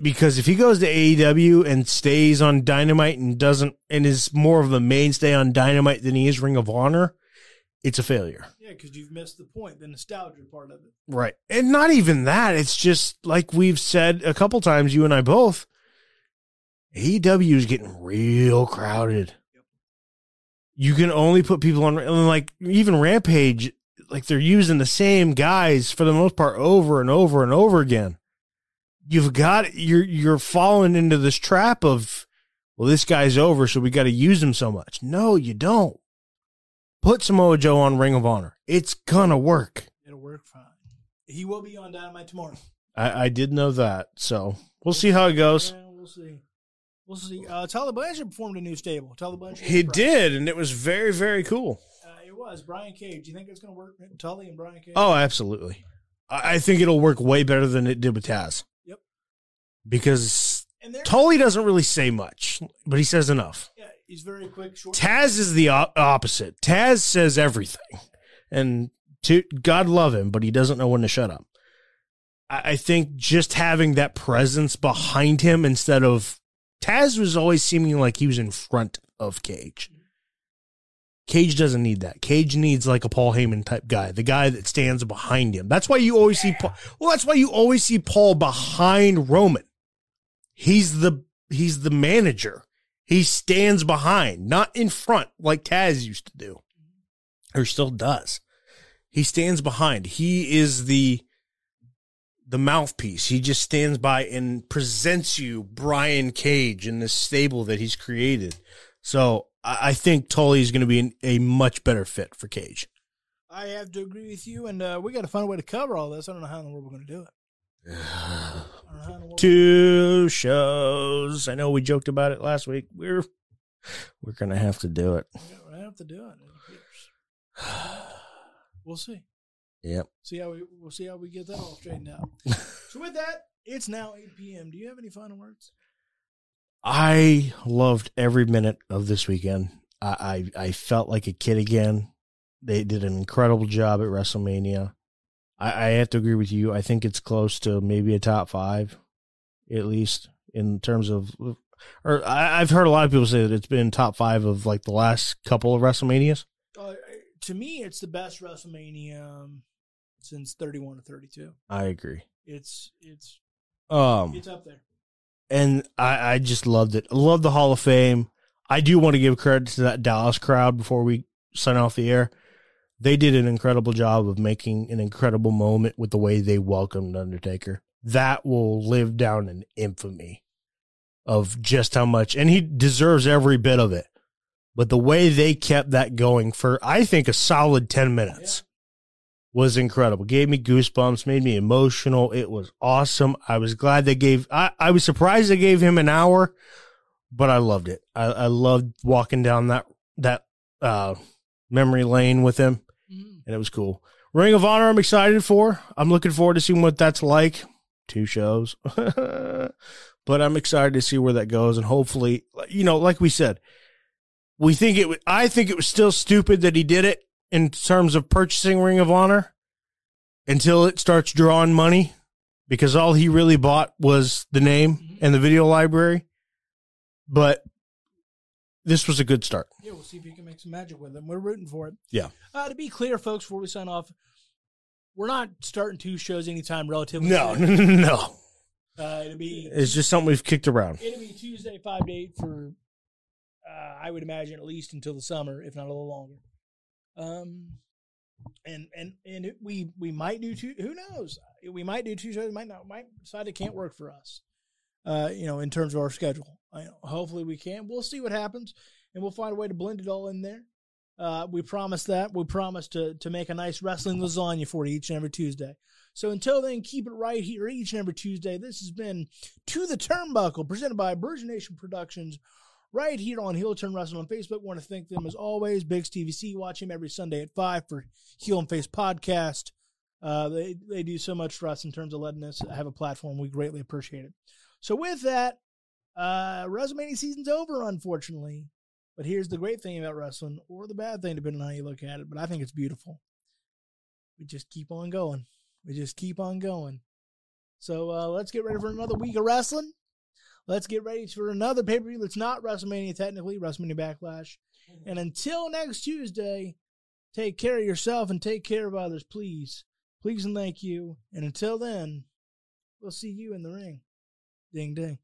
because if he goes to AEW and stays on Dynamite and doesn't and is more of a mainstay on Dynamite than he is Ring of Honor, it's a failure. Yeah, because you've missed the point, the nostalgia part of it. Right. And not even that. It's just like we've said a couple times, you and I both. AEW is getting real crowded. You can only put people on, and like even Rampage, like they're using the same guys for the most part over and over and over again. You've got you're you're falling into this trap of, well, this guy's over, so we got to use him so much. No, you don't. Put Samoa Joe on Ring of Honor. It's gonna work. It'll work fine. He will be on Dynamite tomorrow. I, I did know that, so we'll see how it goes. Yeah, we'll see. We'll see. Uh, Tully Blanchard performed a new stable. Tully Blanchard. He did, and it was very, very cool. Was Brian Cage. Do you think it's going to work? Tully and Brian Cage. Oh, absolutely. I, I think it'll work way better than it did with Taz. Yep. Because Tully doesn't really say much, but he says enough. yeah, he's very quick, short. Taz is the op- opposite. Taz says everything, and to God love him, but he doesn't know when to shut up. I, I think just having that presence behind him instead of Taz was always seeming like he was in front of Cage. Cage doesn't need that. Cage needs like a Paul Heyman type guy, the guy that stands behind him. That's why you always see Paul. Well, that's why you always see Paul behind Roman. He's the he's the manager. He stands behind, not in front like Taz used to do, or still does. He stands behind. He is the the mouthpiece. He just stands by and presents you Brian Cage in this stable that he's created. So I, I think Tully is going to be an, a much better fit for Cage. I have to agree with you, and uh, we got to find a way to cover all this. I don't know how in the world we're going to do it. (sighs) I don't know how in the world- Two shows. I know we joked about it last week. We're we're gonna have to do it. We're going to have to do it. (sighs) We'll see. Yep. See how we we'll see how we get that all straightened out. (laughs) so with that, it's now eight p.m. Do you have any final words? I loved every minute of this weekend. I, I I felt like a kid again. They did an incredible job at WrestleMania. I, I have to agree with you. I think it's close to maybe a top five, at least in terms of. Or I, I've heard a lot of people say that it's been top five of like the last couple of WrestleManias. Uh, to me, it's the best WrestleMania um, since 31 to 32. I agree. It's it's Um, it's up there. And I, I just loved it. Love the Hall of Fame. I do want to give credit to that Dallas crowd before we sign off the air. They did an incredible job of making an incredible moment with the way they welcomed Undertaker. That will live down in infamy of just how much, and he deserves every bit of it. But the way they kept that going for, I think, a solid 10 minutes was incredible. Gave me goosebumps, made me emotional. It was awesome. I was glad they gave, I, I was surprised they gave him an hour, but I loved it. I, I loved walking down that, that, uh, memory lane with him Mhm. and it was cool. Ring of Honor, I'm excited for. I'm looking forward to seeing what that's like. Two shows, (laughs) but I'm excited to see where that goes, and hopefully, you know, like we said, we think it. I think it was still stupid that he did it in terms of purchasing Ring of Honor until it starts drawing money, because all he really bought was the name and the video library. But this was a good start. Yeah, we'll see if he can make some magic with them. We're rooting for it. Yeah. Uh, to be clear, folks, before we sign off, we're not starting two shows anytime relatively. No, soon. (laughs) no, no. Uh, it'll be It's just something we've kicked around. it'll be Tuesday five to eight for uh, I would imagine at least until the summer, if not a little longer. Um, and and and it, we we might do two. Who knows? We might do two shows. Might not. Might decide it can't work for us. Uh, you know, in terms of our schedule. I, hopefully we can. We'll see what happens, and we'll find a way to blend it all in there. Uh, we promise that. We promise to to make a nice wrestling lasagna for you each and every Tuesday. So until then, keep it right here each and every Tuesday. This has been To the Turnbuckle, presented by Virgin Nation Productions, right here on Heel Turn Wrestling on Facebook. want to thank them as always. Biggs TVC, watch him every Sunday at 5 for Heel and Face podcast. Uh, they, they do so much for us in terms of letting us have a platform. We greatly appreciate it. So with that, uh, WrestleMania season's over, unfortunately. But here's the great thing about wrestling, or the bad thing, depending on how you look at it. But I think it's beautiful. We just keep on going. We just keep on going. So uh, let's get ready for another week of wrestling. Let's get ready for another pay per view that's not WrestleMania technically, WrestleMania Backlash. Mm-hmm. And until next Tuesday, take care of yourself and take care of others, please. Please and thank you. And until then, we'll see you in the ring. Ding ding.